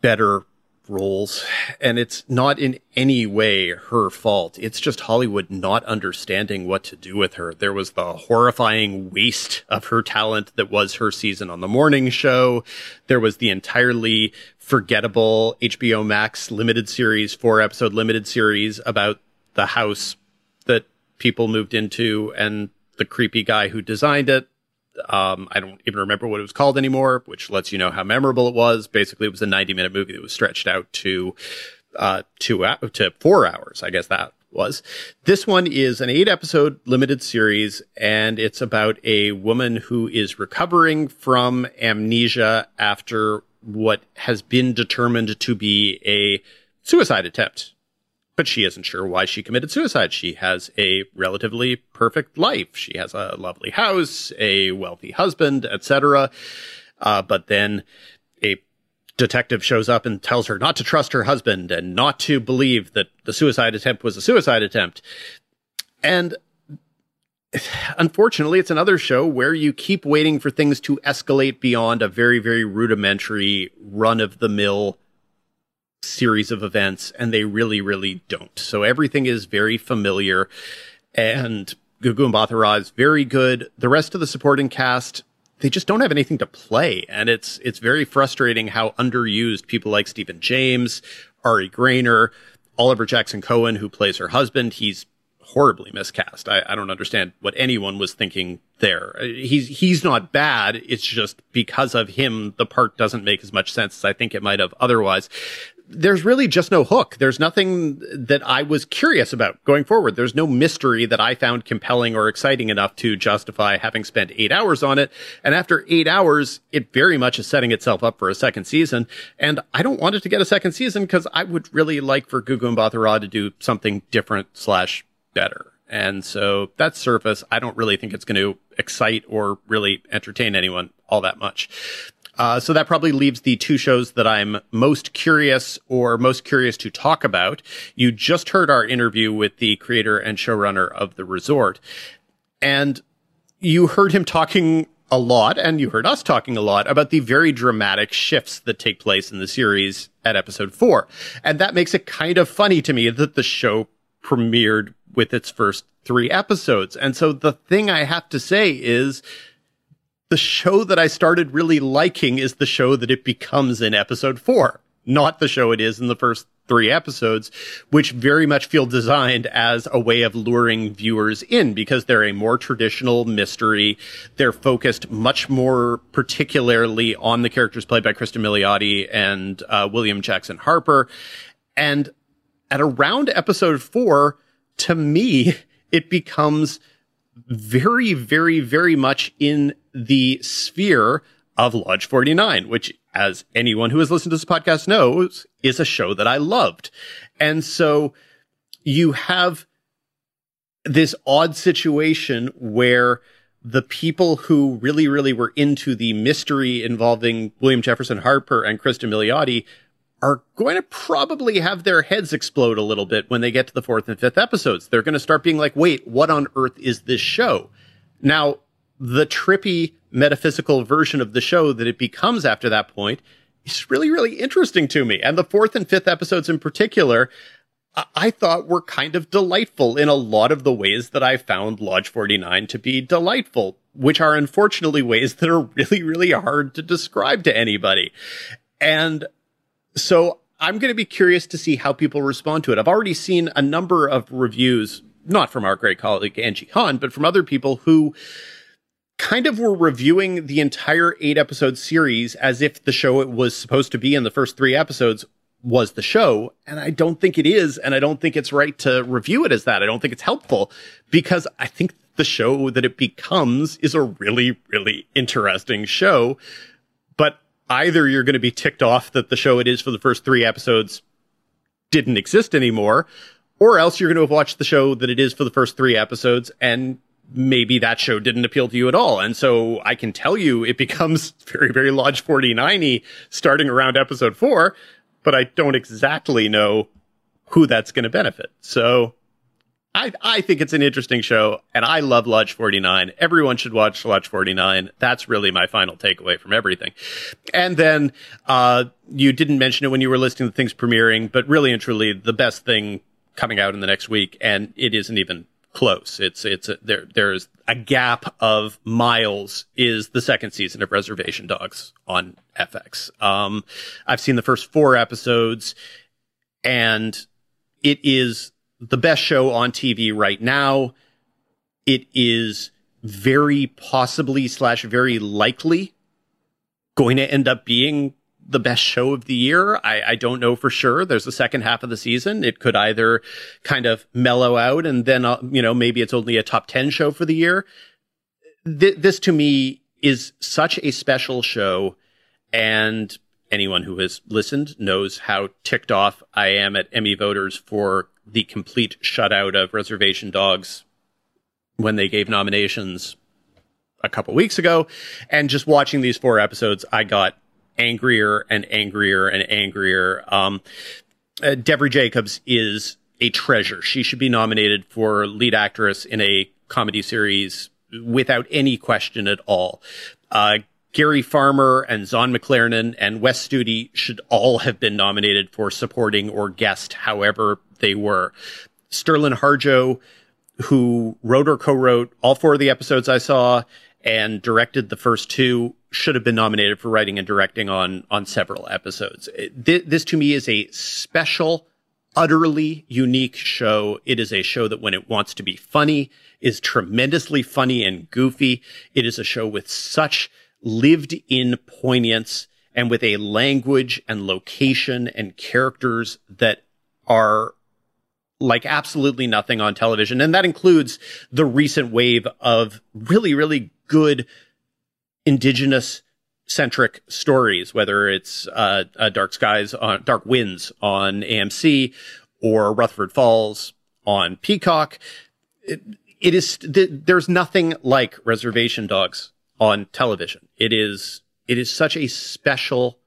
B: better roles. And it's not in any way her fault. It's just Hollywood not understanding what to do with her. There was the horrifying waste of her talent that was her season on the morning show. There was the entirely forgettable HBO Max limited series, four episode limited series about the house that people moved into and the creepy guy who designed it. Um, I don't even remember what it was called anymore, which lets you know how memorable it was. Basically, it was a 90 minute movie that was stretched out to, uh, two, to four hours. I guess that was. This one is an eight episode limited series and it's about a woman who is recovering from amnesia after what has been determined to be a suicide attempt but she isn't sure why she committed suicide. She has a relatively perfect life. She has a lovely house, a wealthy husband, etc. Uh, but then a detective shows up and tells her not to trust her husband and not to believe that the suicide attempt was a suicide attempt. And unfortunately, it's another show where you keep waiting for things to escalate beyond a very, very rudimentary run of the mill series of events and they really, really don't. So everything is very familiar and Gugu Mbatha Raw is very good. The rest of the supporting cast, they just don't have anything to play. And it's, it's very frustrating how underused people like Stephan James, Ari Graynor, Oliver Jackson Cohen, who plays her husband, he's horribly miscast. I, I, don't understand what anyone was thinking there. He's he's not bad. It's just because of him, the part doesn't make as much sense as I think it might have otherwise there's really just no hook. There's nothing that I was curious about going forward. There's no mystery that I found compelling or exciting enough to justify having spent eight hours on it. And after eight hours, it very much is setting itself up for a second season. And I don't want it to get a second season because I would really like for Gugu Mbatha Raw to do something different slash better. And so that surface. I don't really think it's going to excite or really entertain anyone all that much. Uh, so that probably leaves the two shows that I'm most curious or most curious to talk about. You just heard our interview with the creator and showrunner of The Resort. And you heard him talking a lot, and you heard us talking a lot about the very dramatic shifts that take place in the series at episode four. And that makes it kind of funny to me that the show premiered with its first three episodes. And so the thing I have to say is the show that I started really liking is the show that it becomes in episode four, not the show it is in the first three episodes, which very much feel designed as a way of luring viewers in because they're a more traditional mystery. They're focused much more particularly on the characters played by Cristin Milioti and uh, William Jackson Harper. And at around episode four, to me, it becomes very, very, very much in the sphere of Lodge 49, which, as anyone who has listened to this podcast knows, is a show that I loved. And so you have this odd situation where the people who really, really were into the mystery involving William Jefferson Harper and Cristin Milioti are going to probably have their heads explode a little bit when they get to the fourth and fifth episodes. They're going to start being like, wait, what on earth is this show? Now, the trippy metaphysical version of the show that it becomes after that point is really, really interesting to me. And the fourth and fifth episodes in particular, I thought were kind of delightful in a lot of the ways that I found Lodge 49 to be delightful, which are unfortunately ways that are really, really hard to describe to anybody. And so I'm going to be curious to see how people respond to it. I've already seen a number of reviews, not from our great colleague Angie Han, but from other people who kind of were reviewing the entire eight episode series as if the show it was supposed to be in the first three episodes was the show. And I don't think it is. And I don't think it's right to review it as that. I don't think it's helpful because I think the show that it becomes is a really, really interesting show. But either you're going to be ticked off that the show it is for the first three episodes didn't exist anymore, or else you're going to have watched the show that it is for the first three episodes and maybe that show didn't appeal to you at all. And so I can tell you it becomes very, very Lodge 49 starting around episode four, but I don't exactly know who that's going to benefit. So I, I think it's an interesting show and I love Lodge 49. Everyone should watch Lodge 49. That's really my final takeaway from everything. And then, uh, you didn't mention it when you were listing the things premiering, but really and truly the best thing coming out in the next week. And it isn't even close. It's it's a, there. There's a gap of miles. Is the second season of Reservation Dogs on FX? Um, I've seen the first four episodes, and it is the best show on TV right now. It is very possibly slash very likely going to end up being the best show of the year. I, I, don't know for sure. There's the second half of the season. It could either kind of mellow out and then, uh, you know, maybe it's only a top 10 show for the year. Th- this to me is such a special show. And anyone who has listened knows how ticked off I am at Emmy voters for the complete shutout of Reservation Dogs when they gave nominations a couple weeks ago. And just watching these four episodes, I got angrier and angrier and angrier. Um, uh, Devery Jacobs is a treasure. She should be nominated for lead actress in a comedy series without any question at all. Uh, Gary Farmer and Zahn McClarnon and Wes Studi should all have been nominated for supporting or guest, however they were. Sterlin Harjo, who wrote or co-wrote all four of the episodes I saw and directed the first two, should have been nominated for writing and directing on on several episodes. This, this to me is a special, utterly unique show. It is a show that when it wants to be funny is tremendously funny and goofy. It is a show with such lived in poignance and with a language and location and characters that are like absolutely nothing on television. And that includes the recent wave of really, really good indigenous centric stories, whether it's uh, uh, Dark Skies on Dark Winds on AMC or Rutherford Falls on Peacock. It, it is th- there's nothing like Reservation Dogs on television. It is it is such a special,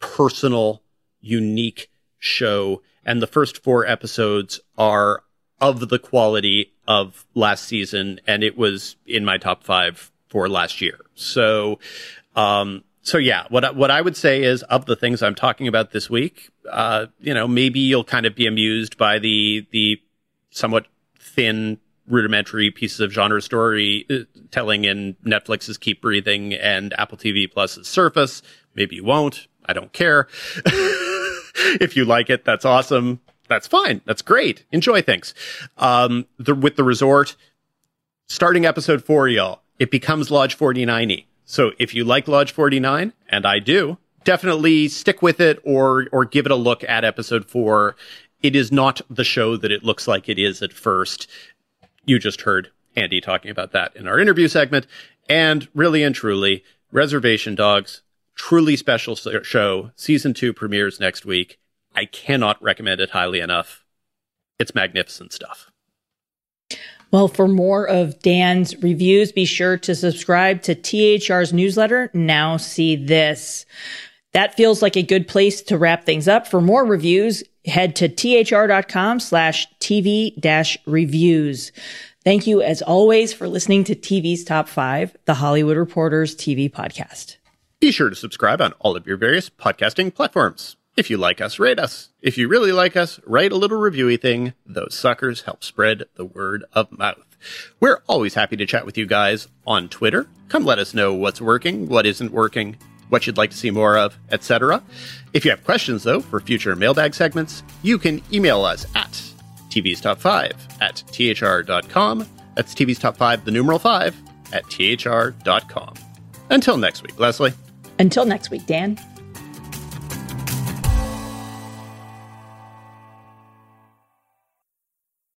B: personal, unique show, and the first four episodes are of the quality of last season, and it was in my top five for last year. So, um, so yeah, what what I would say is of the things I'm talking about this week, uh, you know, maybe you'll kind of be amused by the the somewhat thin rudimentary pieces of genre story uh, telling in Netflix's Keep Breathing and Apple TV Plus's Surface. Maybe you won't. I don't care. if you like it, that's awesome. That's fine. That's great. Enjoy things. Um, the, with the resort, starting episode four, y'all it becomes Lodge 49 So if you like Lodge 49, and I do, definitely stick with it or, or give it a look at episode four. It is not the show that it looks like it is at first. You just heard Andy talking about that in our interview segment. And really and truly, Reservation Dogs, truly special show. Season two premieres next week. I cannot recommend it highly enough. It's magnificent stuff.
A: Well, for more of Dan's reviews, be sure to subscribe to THR's newsletter. Now see this. That feels like a good place to wrap things up. For more reviews, head to thr.com slash TV dash reviews. Thank you as always for listening to TV's Top 5, the Hollywood Reporters TV podcast.
B: Be sure to subscribe on all of your various podcasting platforms. If you like us, rate us. If you really like us, write a little reviewy thing. Those suckers help spread the word of mouth. We're always happy to chat with you guys on Twitter. Come let us know what's working, what isn't working, what you'd like to see more of, etc. If you have questions, though, for future mailbag segments, you can email us at TV's Top 5 at thr.com. That's TV's Top 5, the numeral 5, at thr.com. Until next week, Leslie.
A: Until next week, Dan.